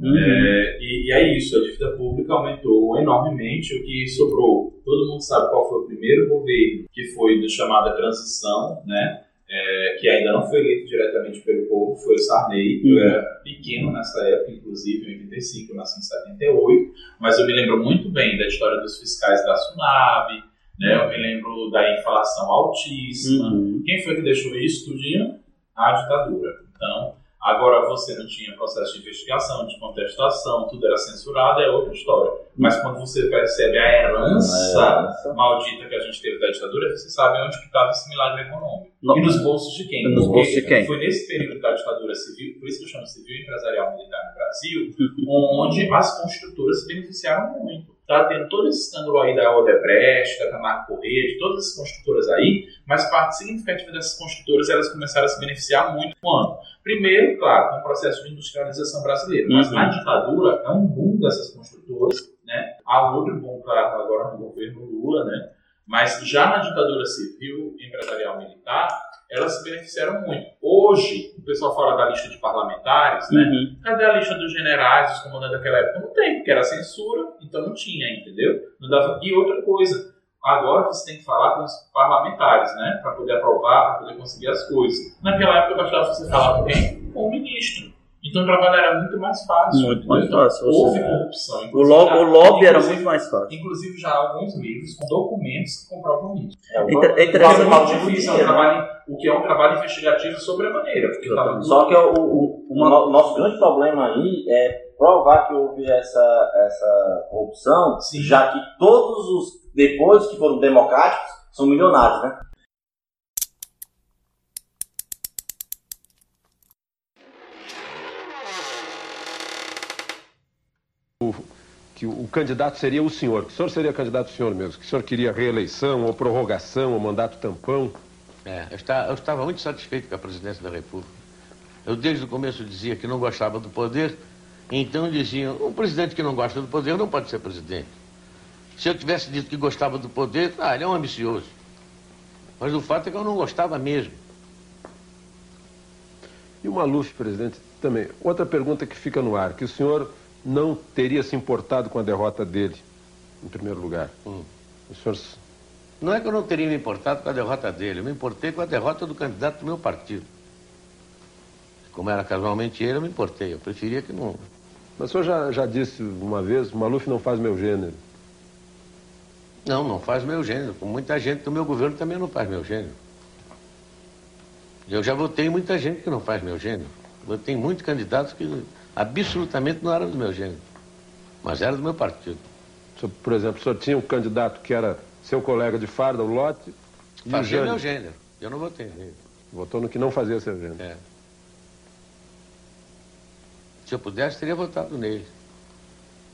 Uhum. É, e, e, é isso, a dívida pública aumentou enormemente, o que sobrou. Todo mundo sabe qual foi o primeiro governo que foi da chamada transição, né? É, que ainda não foi eleito diretamente pelo povo, foi o Sarney. Eu uhum. era pequeno nessa época, inclusive em 85, eu nasci em 78, mas eu me lembro muito bem da história dos fiscais da Sunab, né? eu me lembro da inflação altíssima. Uhum. Quem foi que deixou isso tudinho? A ditadura. Então, Agora, você não tinha processo de investigação, de contestação, tudo era censurado, é outra história. Mas quando você percebe a herança maldita que a gente teve da ditadura, você sabe onde estava esse milagre econômico. Não. E nos bolsos de quem? Nos bolsos de quem? Foi nesse período da ditadura civil, por isso que eu chamo civil empresarial militar no Brasil, onde as construtoras se beneficiaram muito. Está tendo todo esse escândalo aí da Odebrecht, da Camargo Correia, de todas as construtoras aí, mas parte significativa dessas construtoras elas começaram a se beneficiar muito quando? Primeiro, claro, com o processo de industrialização brasileira, mas uhum. na ditadura é um boom dessas construtoras, né? Há outro boom, claro, agora no governo Lula, né? Mas já na ditadura civil, empresarial, militar, elas se beneficiaram muito. Hoje, o pessoal fala da lista de parlamentares, né? Uhum. Cadê a lista dos generais, dos comandantes daquela época? Não tem, porque era censura, então não tinha, entendeu? Não dava... E outra coisa, agora você tem que falar com os parlamentares, né? Para poder aprovar, para poder conseguir as coisas. Naquela época bastava você falar com quem? Com o ministro. Então o trabalho era muito mais fácil. Muito mais então, fácil. Houve corrupção. O, lo o lobby era muito mais fácil. Inclusive já há alguns livros com documentos que comprovam isso. É, é interessante. É muito difícil, é um trabalho, o que é um trabalho investigativo sobre a maneira. Tá Só que o, o, o, o, nosso grande problema aí é provar que houve essa, essa corrupção, Sim. já que todos os, depois que foram democráticos, são milionários, né? que o candidato seria o senhor, que o senhor seria candidato o senhor mesmo, que o senhor queria reeleição, ou prorrogação, ou mandato tampão. É, eu, está, eu estava muito satisfeito com a presidência da República. Eu desde o começo dizia que não gostava do poder, então diziam, um presidente que não gosta do poder não pode ser presidente. Se eu tivesse dito que gostava do poder, ah, ele é um ambicioso. Mas o fato é que eu não gostava mesmo. E o Maluf, presidente, também. Outra pergunta que fica no ar, que o senhor não teria se importado com a derrota dele, em primeiro lugar? Hum. O senhor... Não é que eu não teria me importado com a derrota dele, eu me importei com a derrota do candidato do meu partido. como era casualmente ele, eu me importei. Eu preferia que não. Mas o senhor já, já disse uma vez, Maluf não faz meu gênero. Não, não faz meu gênero. Muita gente do meu governo também não faz meu gênero. Eu já votei muita gente que não faz meu gênero. Tenho muitos candidatos que absolutamente não eram do meu gênero. Mas era do meu partido. Por exemplo, o senhor tinha um candidato que era seu colega de farda, o Lote. Fazia meu gênero. Eu não votei nele. Votou no que não fazia seu gênero. É. Se eu pudesse, teria votado nele.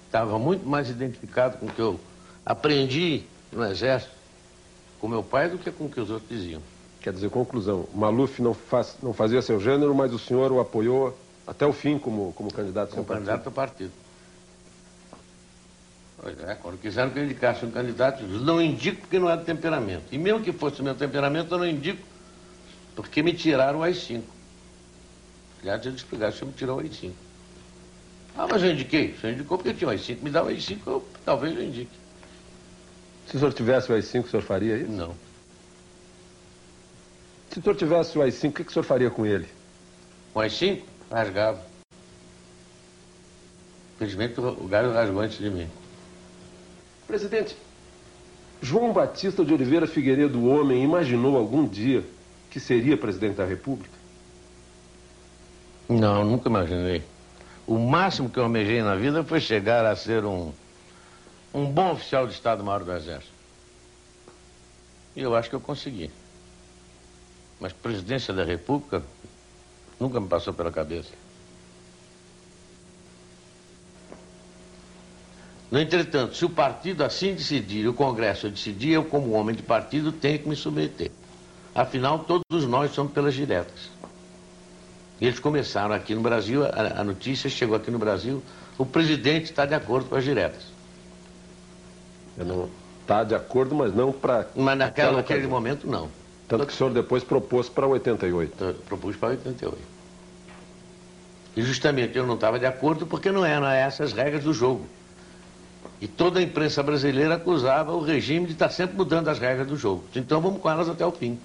Estava muito mais identificado com o que eu aprendi no Exército com meu pai do que com o que os outros diziam. Quer dizer, conclusão, Maluf não, faz, não fazia seu gênero, mas o senhor o apoiou até o fim como, como candidato como partido. candidato ao partido. Pois é, quando quiseram que eu indicasse um candidato, eu não indico porque não é do temperamento. E mesmo que fosse o meu temperamento, eu não indico porque me tiraram o AI-5. Aliás, eles explicaram, você me tirou o AI-5. Ah, mas eu indiquei. Você indicou porque tinha o AI-5. Me dá o AI-5, eu, talvez eu indique. Se o senhor tivesse o AI-5, o senhor faria isso? Não. Se o senhor tivesse o AI-5, o que, que o senhor faria com ele? Com o AI-5? Rasgava. Infelizmente, o galho rasgou antes de mim. Presidente, João Batista de Oliveira Figueiredo, homem, imaginou algum dia que seria presidente da República? Não, nunca imaginei. O máximo que eu almejei na vida foi chegar a ser um, um bom oficial de Estado-Maior do Exército. E eu acho que eu consegui. Mas presidência da República nunca me passou pela cabeça. No entretanto, se o partido assim decidir, e o Congresso decidir, eu, como homem de partido, tenho que me submeter. Afinal, todos nós somos pelas diretas. E eles começaram aqui no Brasil, a, a notícia chegou aqui no Brasil, o presidente está de acordo com as diretas. Está de acordo, mas não para. Mas naquela, naquele momento, não. Tanto que o senhor depois propôs para 88. Propus para 88. E justamente eu não estava de acordo porque não eram essas regras do jogo. E toda a imprensa brasileira acusava o regime de estar sempre mudando as regras do jogo. Então vamos com elas até o fim.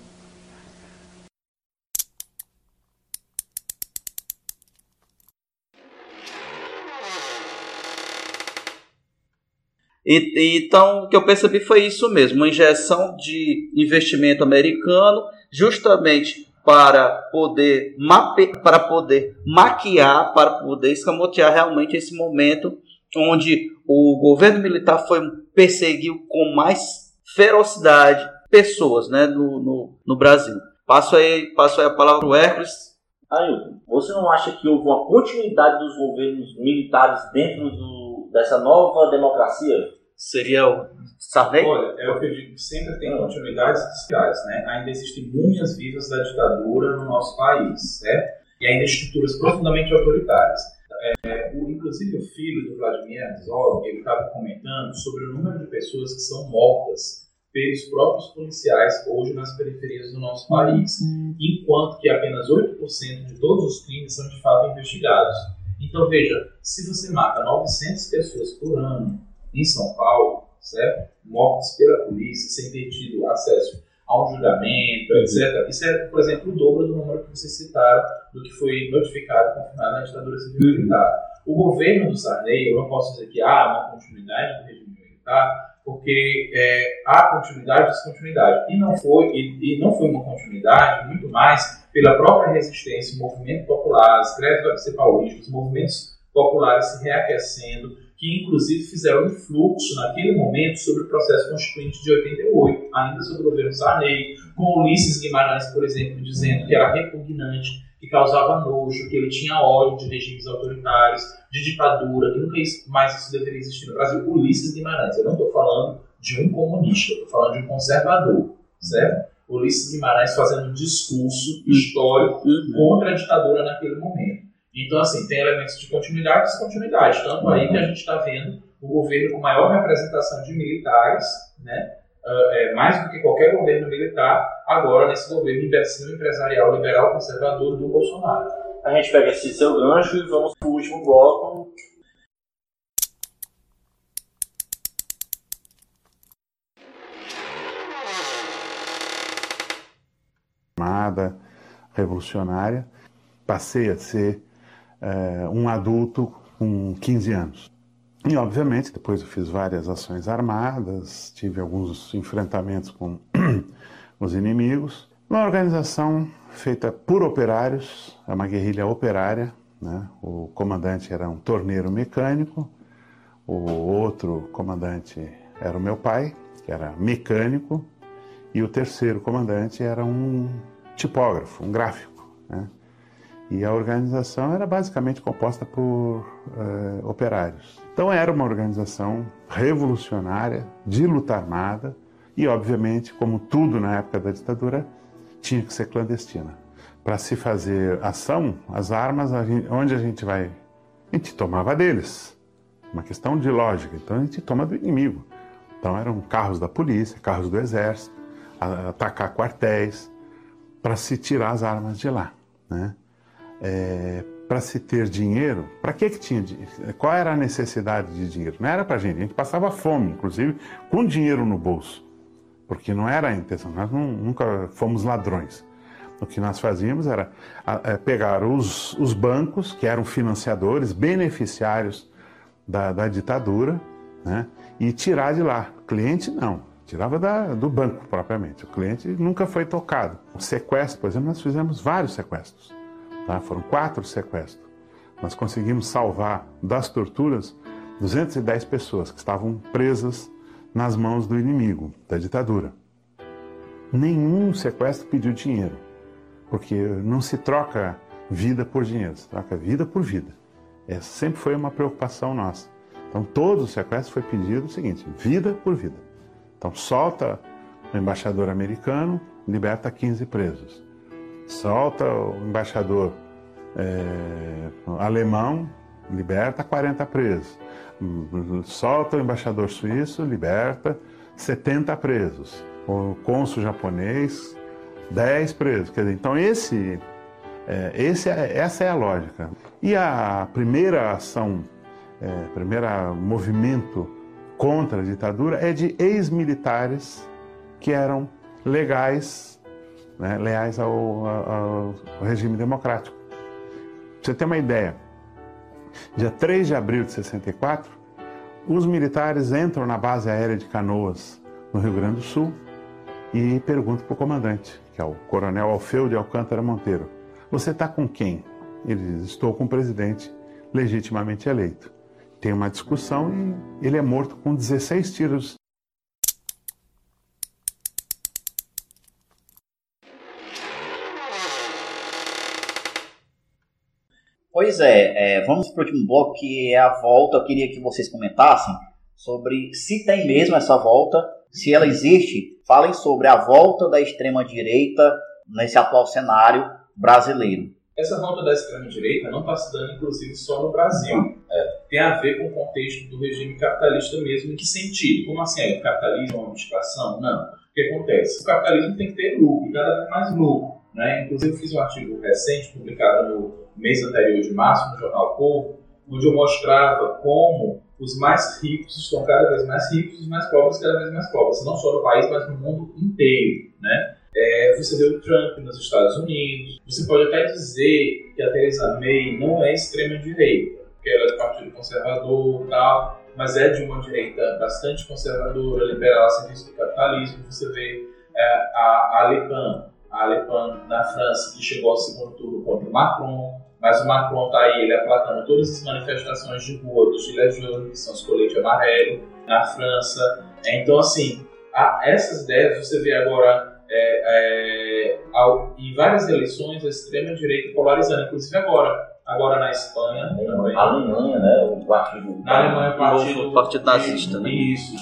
E, então, o que eu percebi foi isso mesmo, uma injeção de investimento americano, justamente para poder mape, para poder maquiar, para poder escamotear realmente esse momento onde o governo militar foi perseguiu com mais ferocidade pessoas, né, no, no, no Brasil. Passo aí, passo aí a palavra para o Hércules. Ailton, você não acha que houve uma continuidade dos governos militares dentro do, dessa nova democracia? Seria o Sarney? Olha, é o que eu digo, sempre tem continuidades sociais, né? Ainda existem munhas vivas da ditadura no nosso país, certo? E ainda estruturas profundamente autoritárias. É, o, inclusive o filho do Vladimir Herzog, ele estava comentando sobre o número de pessoas que são mortas pelos próprios policiais hoje nas periferias do nosso país, enquanto que apenas 8% de todos os crimes são de fato investigados. Então veja, se você mata 900 pessoas por ano em São Paulo, certo? Mortos pela polícia sem ter tido acesso a um julgamento, etc. Isso é, por exemplo, o dobro do número que vocês citaram do que foi notificado e confirmado na ditadura civil militar. O governo do Sarney, eu não posso dizer que há uma continuidade do regime militar, porque é, há continuidade e descontinuidade. E não, foi, e, e, não foi uma continuidade, muito mais pela própria resistência, o movimento popular, as greves do paulista, os movimentos populares se reaquecendo, que inclusive fizeram um fluxo naquele momento sobre o processo constituinte de 88, ainda sobre o governo Sarney, com Ulisses Guimarães, por exemplo, dizendo que era repugnante, que causava nojo, que ele tinha ódio de regimes autoritários, de ditadura, que nunca mais isso deveria existir no Brasil. Ulisses Guimarães, eu não estou falando de um comunista, estou falando de um conservador, certo? Ulisses Guimarães fazendo um discurso histórico uhum. contra a ditadura naquele momento. Então, assim, tem elementos de continuidade e descontinuidade. Tanto aí que a gente está vendo o governo com maior representação de militares, né? Uh, é, mais do que qualquer governo militar, agora nesse governo imbecil, empresarial, liberal, conservador do Bolsonaro. A gente pega esse seu gancho e vamos para o último bloco. Armada revolucionária passei a ser é, um adulto com 15 anos. E, obviamente, depois eu fiz várias ações armadas, tive alguns enfrentamentos com os inimigos. Uma organização feita por operários, é uma guerrilha operária. Né? O comandante era um torneiro mecânico, o outro comandante era o meu pai, que era mecânico, e o terceiro comandante era um tipógrafo, um gráfico. Né? E a organização era basicamente composta por uh, operários. Então era uma organização revolucionária, de luta armada, e obviamente, como tudo na época da ditadura, tinha que ser clandestina. Para se fazer ação, as armas, a gente, onde a gente vai? A gente tomava deles. Uma questão de lógica. Então a gente toma do inimigo. Então eram carros da polícia, carros do exército, atacar quartéis, para se tirar as armas de lá. Né? É, para se ter dinheiro, para que, que tinha Qual era a necessidade de dinheiro? Não era para gente, a gente passava fome, inclusive com dinheiro no bolso, porque não era a intenção, nós não, nunca fomos ladrões. O que nós fazíamos era é, pegar os, os bancos, que eram financiadores, beneficiários da, da ditadura, né, e tirar de lá. Cliente não, tirava da, do banco propriamente. O cliente nunca foi tocado. O sequestro, por exemplo, nós fizemos vários sequestros. Tá? Foram quatro sequestros. Nós conseguimos salvar das torturas 210 pessoas que estavam presas nas mãos do inimigo, da ditadura. Nenhum sequestro pediu dinheiro, porque não se troca vida por dinheiro, se troca vida por vida. Essa sempre foi uma preocupação nossa. Então, todo o sequestro foi pedido o seguinte: vida por vida. Então, solta o embaixador americano, liberta 15 presos. Solta o embaixador é, alemão, liberta 40 presos. Solta o embaixador suíço, liberta 70 presos. O cônsul japonês, 10 presos. Quer dizer, então, esse, é, esse, é, essa é a lógica. E a primeira ação, é, primeiro movimento contra a ditadura é de ex-militares que eram legais né, leais ao, ao, ao regime democrático. Pra você ter uma ideia, dia 3 de abril de 64, os militares entram na base aérea de Canoas, no Rio Grande do Sul, e perguntam para o comandante, que é o coronel Alfeu de Alcântara Monteiro: Você está com quem? Ele diz: Estou com o presidente legitimamente eleito. Tem uma discussão e ele é morto com 16 tiros Pois é, é vamos para o último bloco que é a volta. Eu queria que vocês comentassem sobre se tem mesmo essa volta, se ela existe. Falem sobre a volta da extrema-direita nesse atual cenário brasileiro. Essa volta da extrema-direita não está se dando, inclusive, só no Brasil. É. Tem a ver com o contexto do regime capitalista mesmo. Em que sentido? Como assim? É, o capitalismo é uma motivação? Não. O que acontece? O capitalismo tem que ter lucro, cada vez mais lucro. Né? Inclusive, eu fiz um artigo recente, publicado no mês anterior de março, no jornal Povo, onde eu mostrava como os mais ricos estão cada vez mais ricos e os mais pobres cada vez mais pobres, não só no país, mas no mundo inteiro. Né? É, você vê o Trump nos Estados Unidos, você pode até dizer que a Theresa May não é extrema-direita, porque ela é do Partido Conservador e tal, mas é de uma direita bastante conservadora, liberal a serviço do capitalismo. Você vê é, a, a Le Pen, a Le Pen na França, que chegou ao segundo turno contra Macron, mas o Macron está aí, ele aplacando todas as manifestações de rua dos Gilets jaunes, que são os coletes amarelos, na França. É, então, assim, essas ideias você vê agora é, é, ao, em várias eleições a extrema-direita polarizando, inclusive agora. Agora na Espanha também. Na Alemanha, né? O partido. Na Alemanha, o partido, o partido nazista, né? Isso.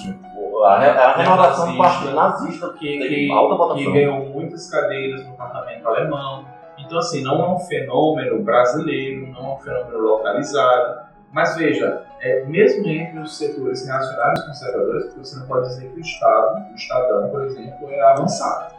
A, a renovação do partido nazista que, que, que ganhou muitas cadeiras no parlamento alemão então, assim, não é um fenômeno brasileiro, não é um fenômeno localizado. Mas veja, é, mesmo entre os setores reacionários conservadores, você não pode dizer que o Estado, o Estadão, por exemplo, é avançado.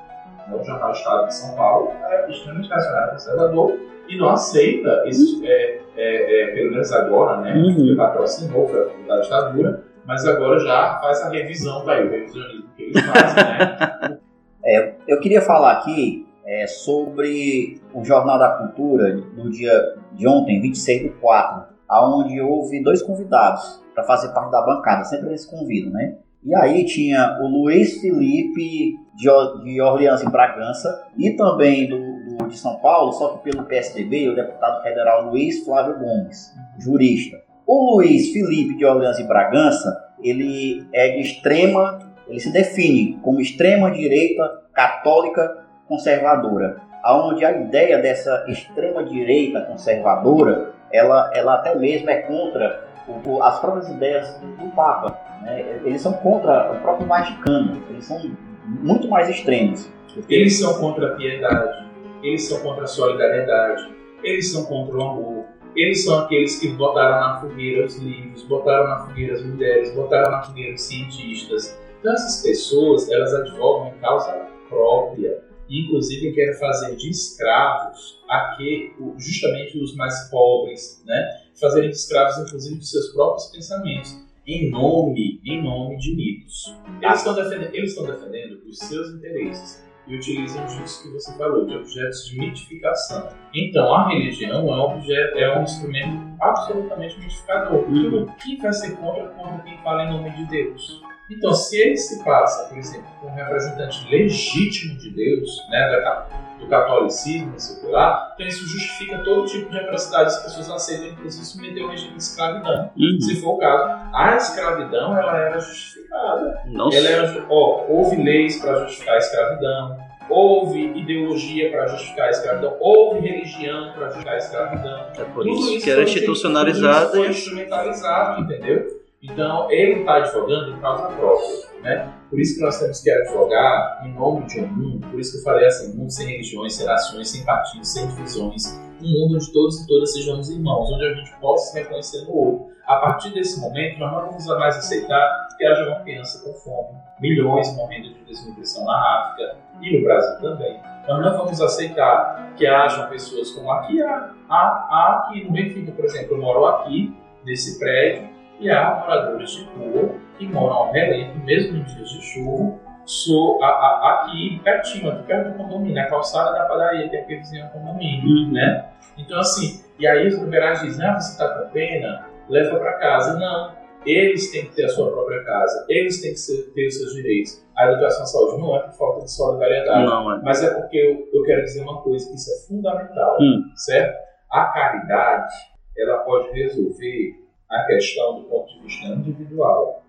O Jornal Estado de São Paulo é extremamente reacionário conservador e não aceita, esse, é, é, é, pelo menos agora, né? Uhum. O papel assinou, foi da ditadura, mas agora já faz a revisão, vai, o revisionismo que eles fazem, né? é, eu queria falar aqui é, sobre o Jornal da Cultura do dia de ontem, 26 do 4, aonde houve dois convidados para fazer parte da bancada, sempre eles convidam, né? E aí tinha o Luiz Felipe de, de Orleans e Bragança e também do, do, de São Paulo, só que pelo PSDB, o deputado federal Luiz Flávio Gomes, jurista. O Luiz Felipe de Orleans e Bragança, ele é de extrema, ele se define como extrema direita católica conservadora, aonde a ideia dessa extrema direita conservadora, ela, ela até mesmo é contra o, as próprias ideias do Papa. Né? Eles são contra o próprio Vaticano, eles são muito mais extremos. Eles são contra a piedade, eles são contra a solidariedade, eles são contra o amor, eles são aqueles que botaram na fogueira os livros, botaram na fogueira as mulheres, botaram na fogueira os cientistas. Então essas pessoas, elas advogam em causa própria inclusive quer fazer de escravos aqui, justamente os mais pobres, né? Fazerem de escravos, inclusive, de seus próprios pensamentos, em nome, em nome de mitos. Eles estão defendendo, eles estão defendendo os seus interesses e utilizam disso que você falou, de objetos de mitificação. Então, a religião é um, objeto, é um instrumento absolutamente mitificador. Uhum. Quem vai ser contra contra quem fala em nome de Deus? Então, se ele se passa, por exemplo, como um representante legítimo de Deus, né, do catolicismo, secular, então isso justifica todo tipo de atrocidade as pessoas aceitam, inclusive submeter o regime de escravidão. Uhum. Se for o caso, a escravidão ela era justificada. Nossa. Ela era, ó, houve leis para justificar a escravidão, houve ideologia para justificar a escravidão, houve religião para justificar a escravidão. É por isso, isso que era institucionalizado. Foi instrumentalizado, entendeu? Então, ele está advogando em causa própria. Né? Por isso que nós temos que advogar em nome de um mundo, por isso que eu falei assim, um mundo sem religiões, sem nações, sem partidos, sem divisões, um mundo onde todos e todas sejamos irmãos, onde a gente possa se reconhecer no outro. A partir desse momento, nós não vamos mais aceitar que haja uma criança com fome, milhões morrendo de desnutrição na África e no Brasil também. Nós não vamos aceitar que hajam pessoas como aqui, há, há, aqui no Benfica, por exemplo, eu moro aqui, nesse prédio, e há moradores de rua que moram ao relento, mesmo em dias de chuva, sou, a, a, aqui pertinho, aqui perto do condomínio, na calçada da padaria, que é aqui vizinho ao condomínio, uhum. né? Então, assim, e aí os liberais dizem, ah, você está com pena, leva para casa. Não, eles têm que ter a sua própria casa, eles têm que ter os seus direitos. A educação à saúde não é por falta de solidariedade, não, é. mas é porque eu, eu quero dizer uma coisa, isso é fundamental, hum. certo? A caridade, ela pode resolver a questão do ponto de vista individual.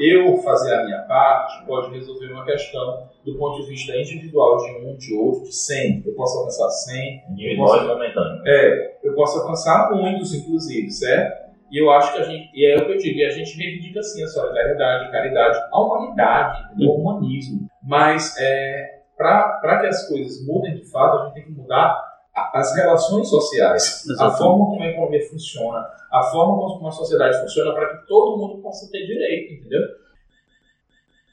Eu fazer a minha parte pode resolver uma questão do ponto de vista individual de um, de outro, de 100. Eu posso alcançar 100. Individual e momentâneo. É, eu posso alcançar muitos, inclusive, certo? E eu acho que a gente, e é o que eu digo, e a gente reivindica sim a solidariedade, a caridade, a humanidade, o humanismo. Mas é, para que as coisas mudem de fato, a gente tem que mudar as relações sociais, Exatamente. a forma como a economia funciona, a forma como a sociedade funciona para que todo mundo possa ter direito, entendeu?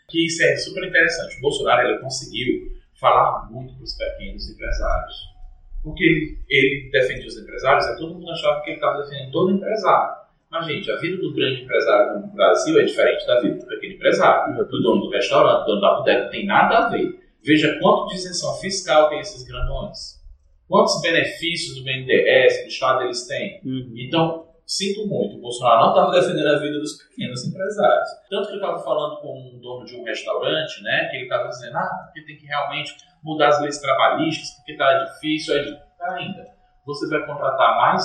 Que isso é super interessante. O Bolsonaro ele conseguiu falar muito para os pequenos empresários. Porque ele, ele defende os empresários, é todo mundo achava que ele estava defendendo todo empresário. Mas, gente, a vida do grande empresário no Brasil é diferente da vida do pequeno empresário. Do dono do restaurante, do dono da bodega, não tem nada a ver. Veja quanto de isenção fiscal tem esses grandões quantos benefícios do BNDES, do Estado, eles têm. Uhum. Então, sinto muito, o Bolsonaro não estava defendendo a vida dos pequenos empresários. Tanto que eu estava falando com um dono de um restaurante, né, que ele estava dizendo, ah, porque tem que realmente mudar as leis trabalhistas, porque está difícil. Aí, tá ainda, você vai contratar mais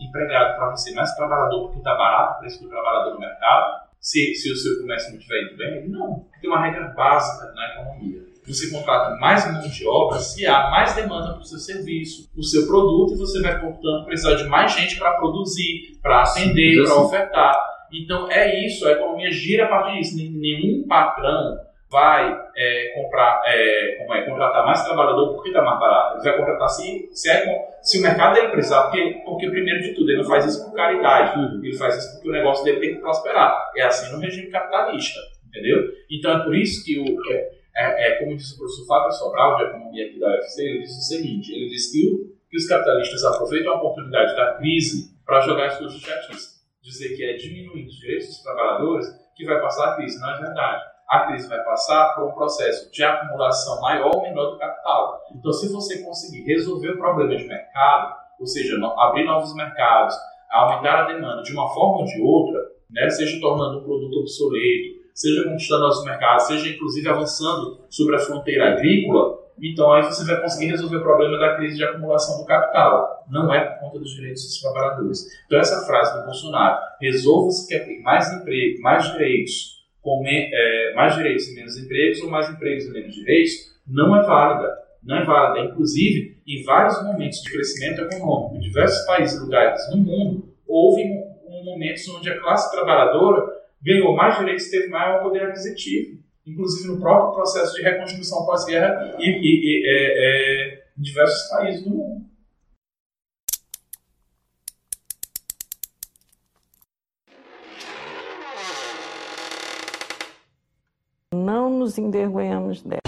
empregado para você, mais trabalhador, porque está barato o preço do trabalhador no mercado, se, se o seu comércio não estiver indo bem? Não, porque tem uma regra básica na economia você contrata mais mão de obra se há mais demanda para o seu serviço, o seu produto, e você vai, portanto, precisar de mais gente para produzir, para atender, para ofertar. Então é isso, a economia gira a partir disso. Nenhum patrão vai é, comprar, é, como é, contratar mais trabalhador porque está mais barato. Ele vai contratar se, se, é, se o mercado dele precisar, porque, porque, primeiro de tudo, ele não faz isso por caridade, uhum. ele faz isso porque o negócio dele tem que prosperar. É assim no regime capitalista, entendeu? Então é por isso que o, é, é, é, como disse o professor Fábio Sobral, de Economia aqui da UFC, ele disse o seguinte, ele disse que, que os capitalistas aproveitam a oportunidade da crise para jogar as chatices, dizer que é diminuindo os direitos dos trabalhadores que vai passar a crise. Não é verdade. a crise vai passar por um processo de acumulação maior ou menor do capital. Então, se você conseguir resolver o problema de mercado, ou seja, abrir novos mercados, aumentar a demanda de uma forma ou de outra, né, seja tornando um produto obsoleto, seja conquistando novos mercados, seja inclusive avançando sobre a fronteira agrícola, então aí você vai conseguir resolver o problema da crise de acumulação do capital. Não é por conta dos direitos dos trabalhadores. Então essa frase do Bolsonaro, resolva se quer ter mais emprego, mais direitos, com é, mais direitos e menos empregos, ou mais empregos e menos direitos, não é válida. Não é válida. Inclusive, em vários momentos de crescimento econômico, em diversos países e lugares no mundo, houve momentos onde a classe trabalhadora ganhou mais direitos e teve maior poder aquisitivo inclusive no próprio processo de reconstrução pós-guerra e, e, e é, é, em diversos países do mundo. Não nos envergonhamos dela.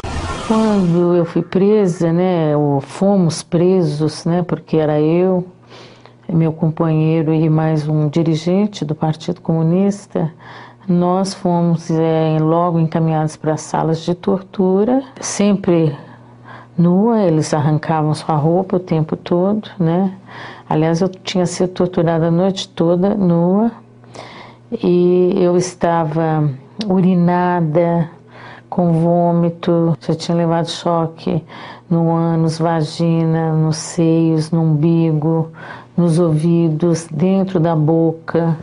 Quando eu fui presa, né, ou fomos presos, né, porque era eu, meu companheiro e mais um dirigente do Partido Comunista, nós fomos é, logo encaminhados para salas de tortura, sempre nua, eles arrancavam sua roupa o tempo todo, né? Aliás, eu tinha sido torturada a noite toda nua e eu estava urinada, com vômito, já tinha levado choque no ânus, vagina, nos seios, no umbigo, nos ouvidos, dentro da boca.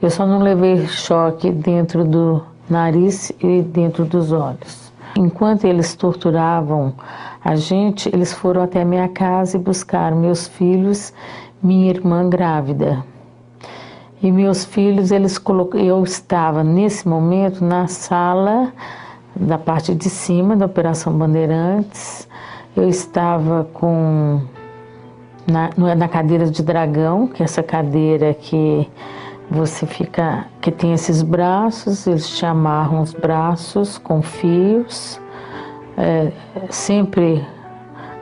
Eu só não levei choque dentro do nariz e dentro dos olhos. Enquanto eles torturavam a gente, eles foram até minha casa e buscaram meus filhos, minha irmã grávida. E meus filhos, eles colocou, eu estava nesse momento na sala da parte de cima da Operação Bandeirantes. Eu estava com na, na cadeira de dragão, que é essa cadeira que você fica, que tem esses braços, eles te amarram os braços com fios, é, sempre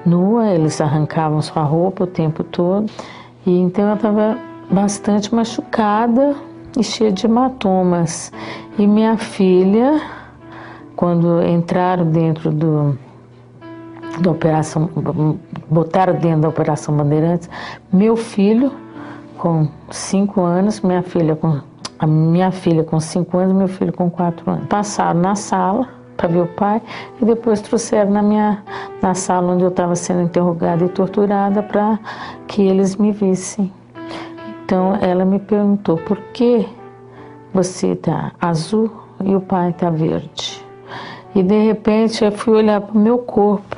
nua, eles arrancavam sua roupa o tempo todo. E então eu estava bastante machucada e cheia de hematomas. E minha filha, quando entraram dentro do da operação, botaram dentro da operação Bandeirantes, meu filho com 5 anos, minha filha com a minha filha com 5 anos, meu filho com 4 anos. Passaram na sala para ver o pai e depois trouxeram na minha na sala onde eu estava sendo interrogada e torturada para que eles me vissem. Então ela me perguntou por que você está azul e o pai está verde. E de repente eu fui olhar para o meu corpo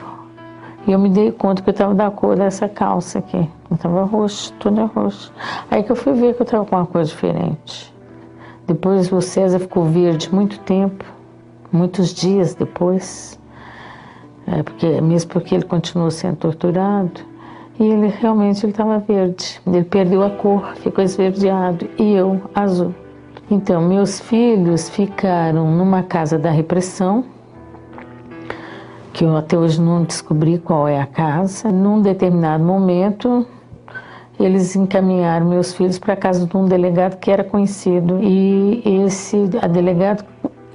e eu me dei conta que eu estava da cor dessa calça aqui. Eu estava roxo, toda roxa. Aí que eu fui ver que eu estava com uma coisa diferente. Depois o César ficou verde muito tempo, muitos dias depois. É, porque, mesmo porque ele continuou sendo torturado. E ele realmente estava verde. Ele perdeu a cor, ficou esverdeado. E eu, azul. Então, meus filhos ficaram numa casa da repressão, que eu até hoje não descobri qual é a casa. Num determinado momento, eles encaminharam meus filhos para a casa de um delegado que era conhecido e esse a delegado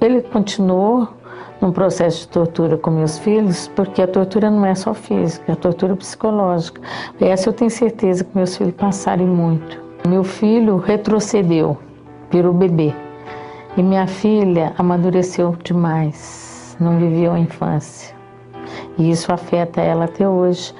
ele continuou num processo de tortura com meus filhos, porque a tortura não é só física, é a tortura psicológica. Essa eu tenho certeza que meus filhos passaram muito. Meu filho retrocedeu, virou bebê. E minha filha amadureceu demais, não viveu a infância. E isso afeta ela até hoje.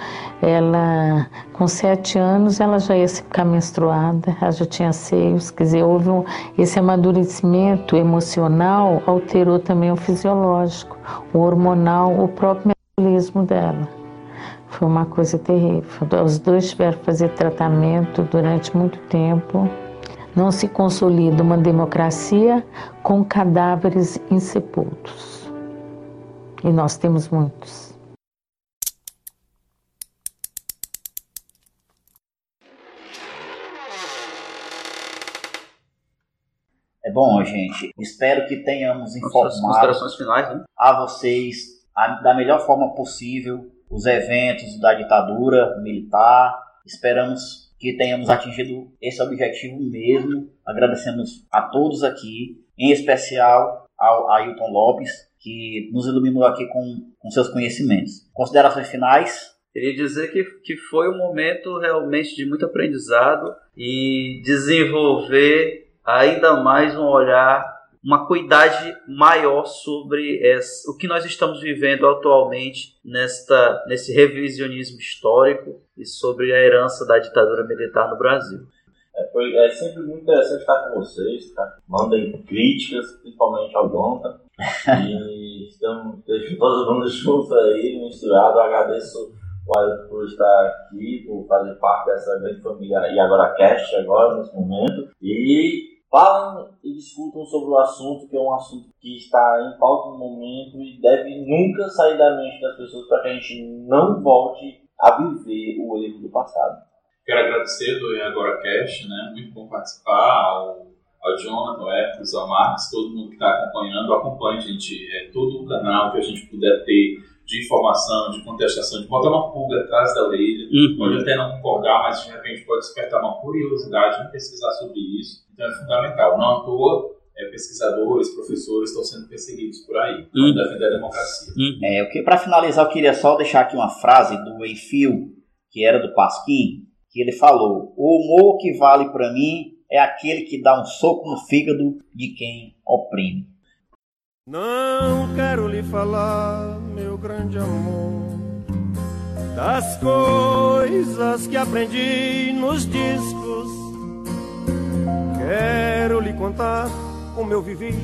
Ela, com sete anos, ela já ia ficar menstruada, ela já tinha seios, quer dizer, houve um, esse amadurecimento emocional alterou também o fisiológico, o hormonal, o próprio metabolismo dela. Foi uma coisa terrível. Os dois tiveram que fazer tratamento durante muito tempo. Não se consolida uma democracia com cadáveres insepultos. E nós temos muitos. Bom, gente. Espero que tenhamos informado finais, né? a vocês a, da melhor forma possível os eventos da ditadura militar. Esperamos que tenhamos atingido esse objetivo mesmo. Agradecemos a todos aqui, em especial ao Ailton Lopes, que nos iluminou aqui com, com seus conhecimentos. Considerações finais? Queria dizer que, que foi um momento realmente de muito aprendizado e desenvolver ainda mais um olhar, uma cuidade maior sobre essa, o que nós estamos vivendo atualmente nesta, nesse revisionismo histórico e sobre a herança da ditadura militar no Brasil. É, foi, é sempre muito interessante estar com vocês, tá? Mandem críticas, principalmente ao Jonathan. e estamos todo mundo junto aí, misturado. Agradeço o por estar aqui, por fazer parte dessa grande família e agora cast agora nesse momento. E falem e discutam sobre o assunto, que é um assunto que está em pauta no momento e deve nunca sair da mente das pessoas para que a gente não volte a viver o erro do passado. Quero agradecer do Agora Cash, né? Muito bom participar, ao, ao Jonathan, ao Hércules, ao Marcos, todo mundo que está acompanhando. Acompanhe, gente, é, todo o canal que a gente puder ter de informação, de contestação, de botar uma pulga atrás da orelha. Uhum. Pode até não concordar, mas de repente pode despertar uma curiosidade em pesquisar sobre isso. Então é fundamental. Não à toa, é, pesquisadores, professores estão sendo perseguidos por aí, uhum. defender a democracia. Uhum. É, para finalizar, eu queria só deixar aqui uma frase do Enfio, que era do Pasquim, que ele falou: O humor que vale para mim é aquele que dá um soco no fígado de quem oprime. Não quero lhe falar, meu grande amor, das coisas que aprendi nos discos. Quero lhe contar como eu vivi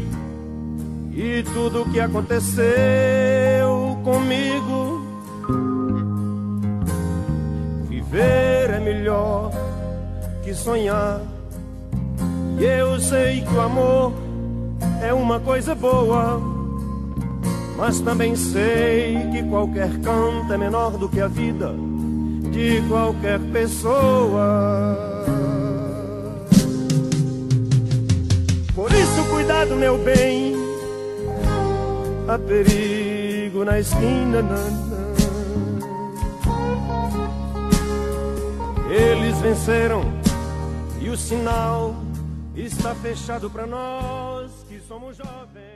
e tudo o que aconteceu comigo. Viver é melhor que sonhar, e eu sei que o amor é uma coisa boa. Mas também sei que qualquer canto é menor do que a vida de qualquer pessoa. Por isso, cuidado, meu bem, há perigo na esquina. Eles venceram e o sinal está fechado para nós somos jovens.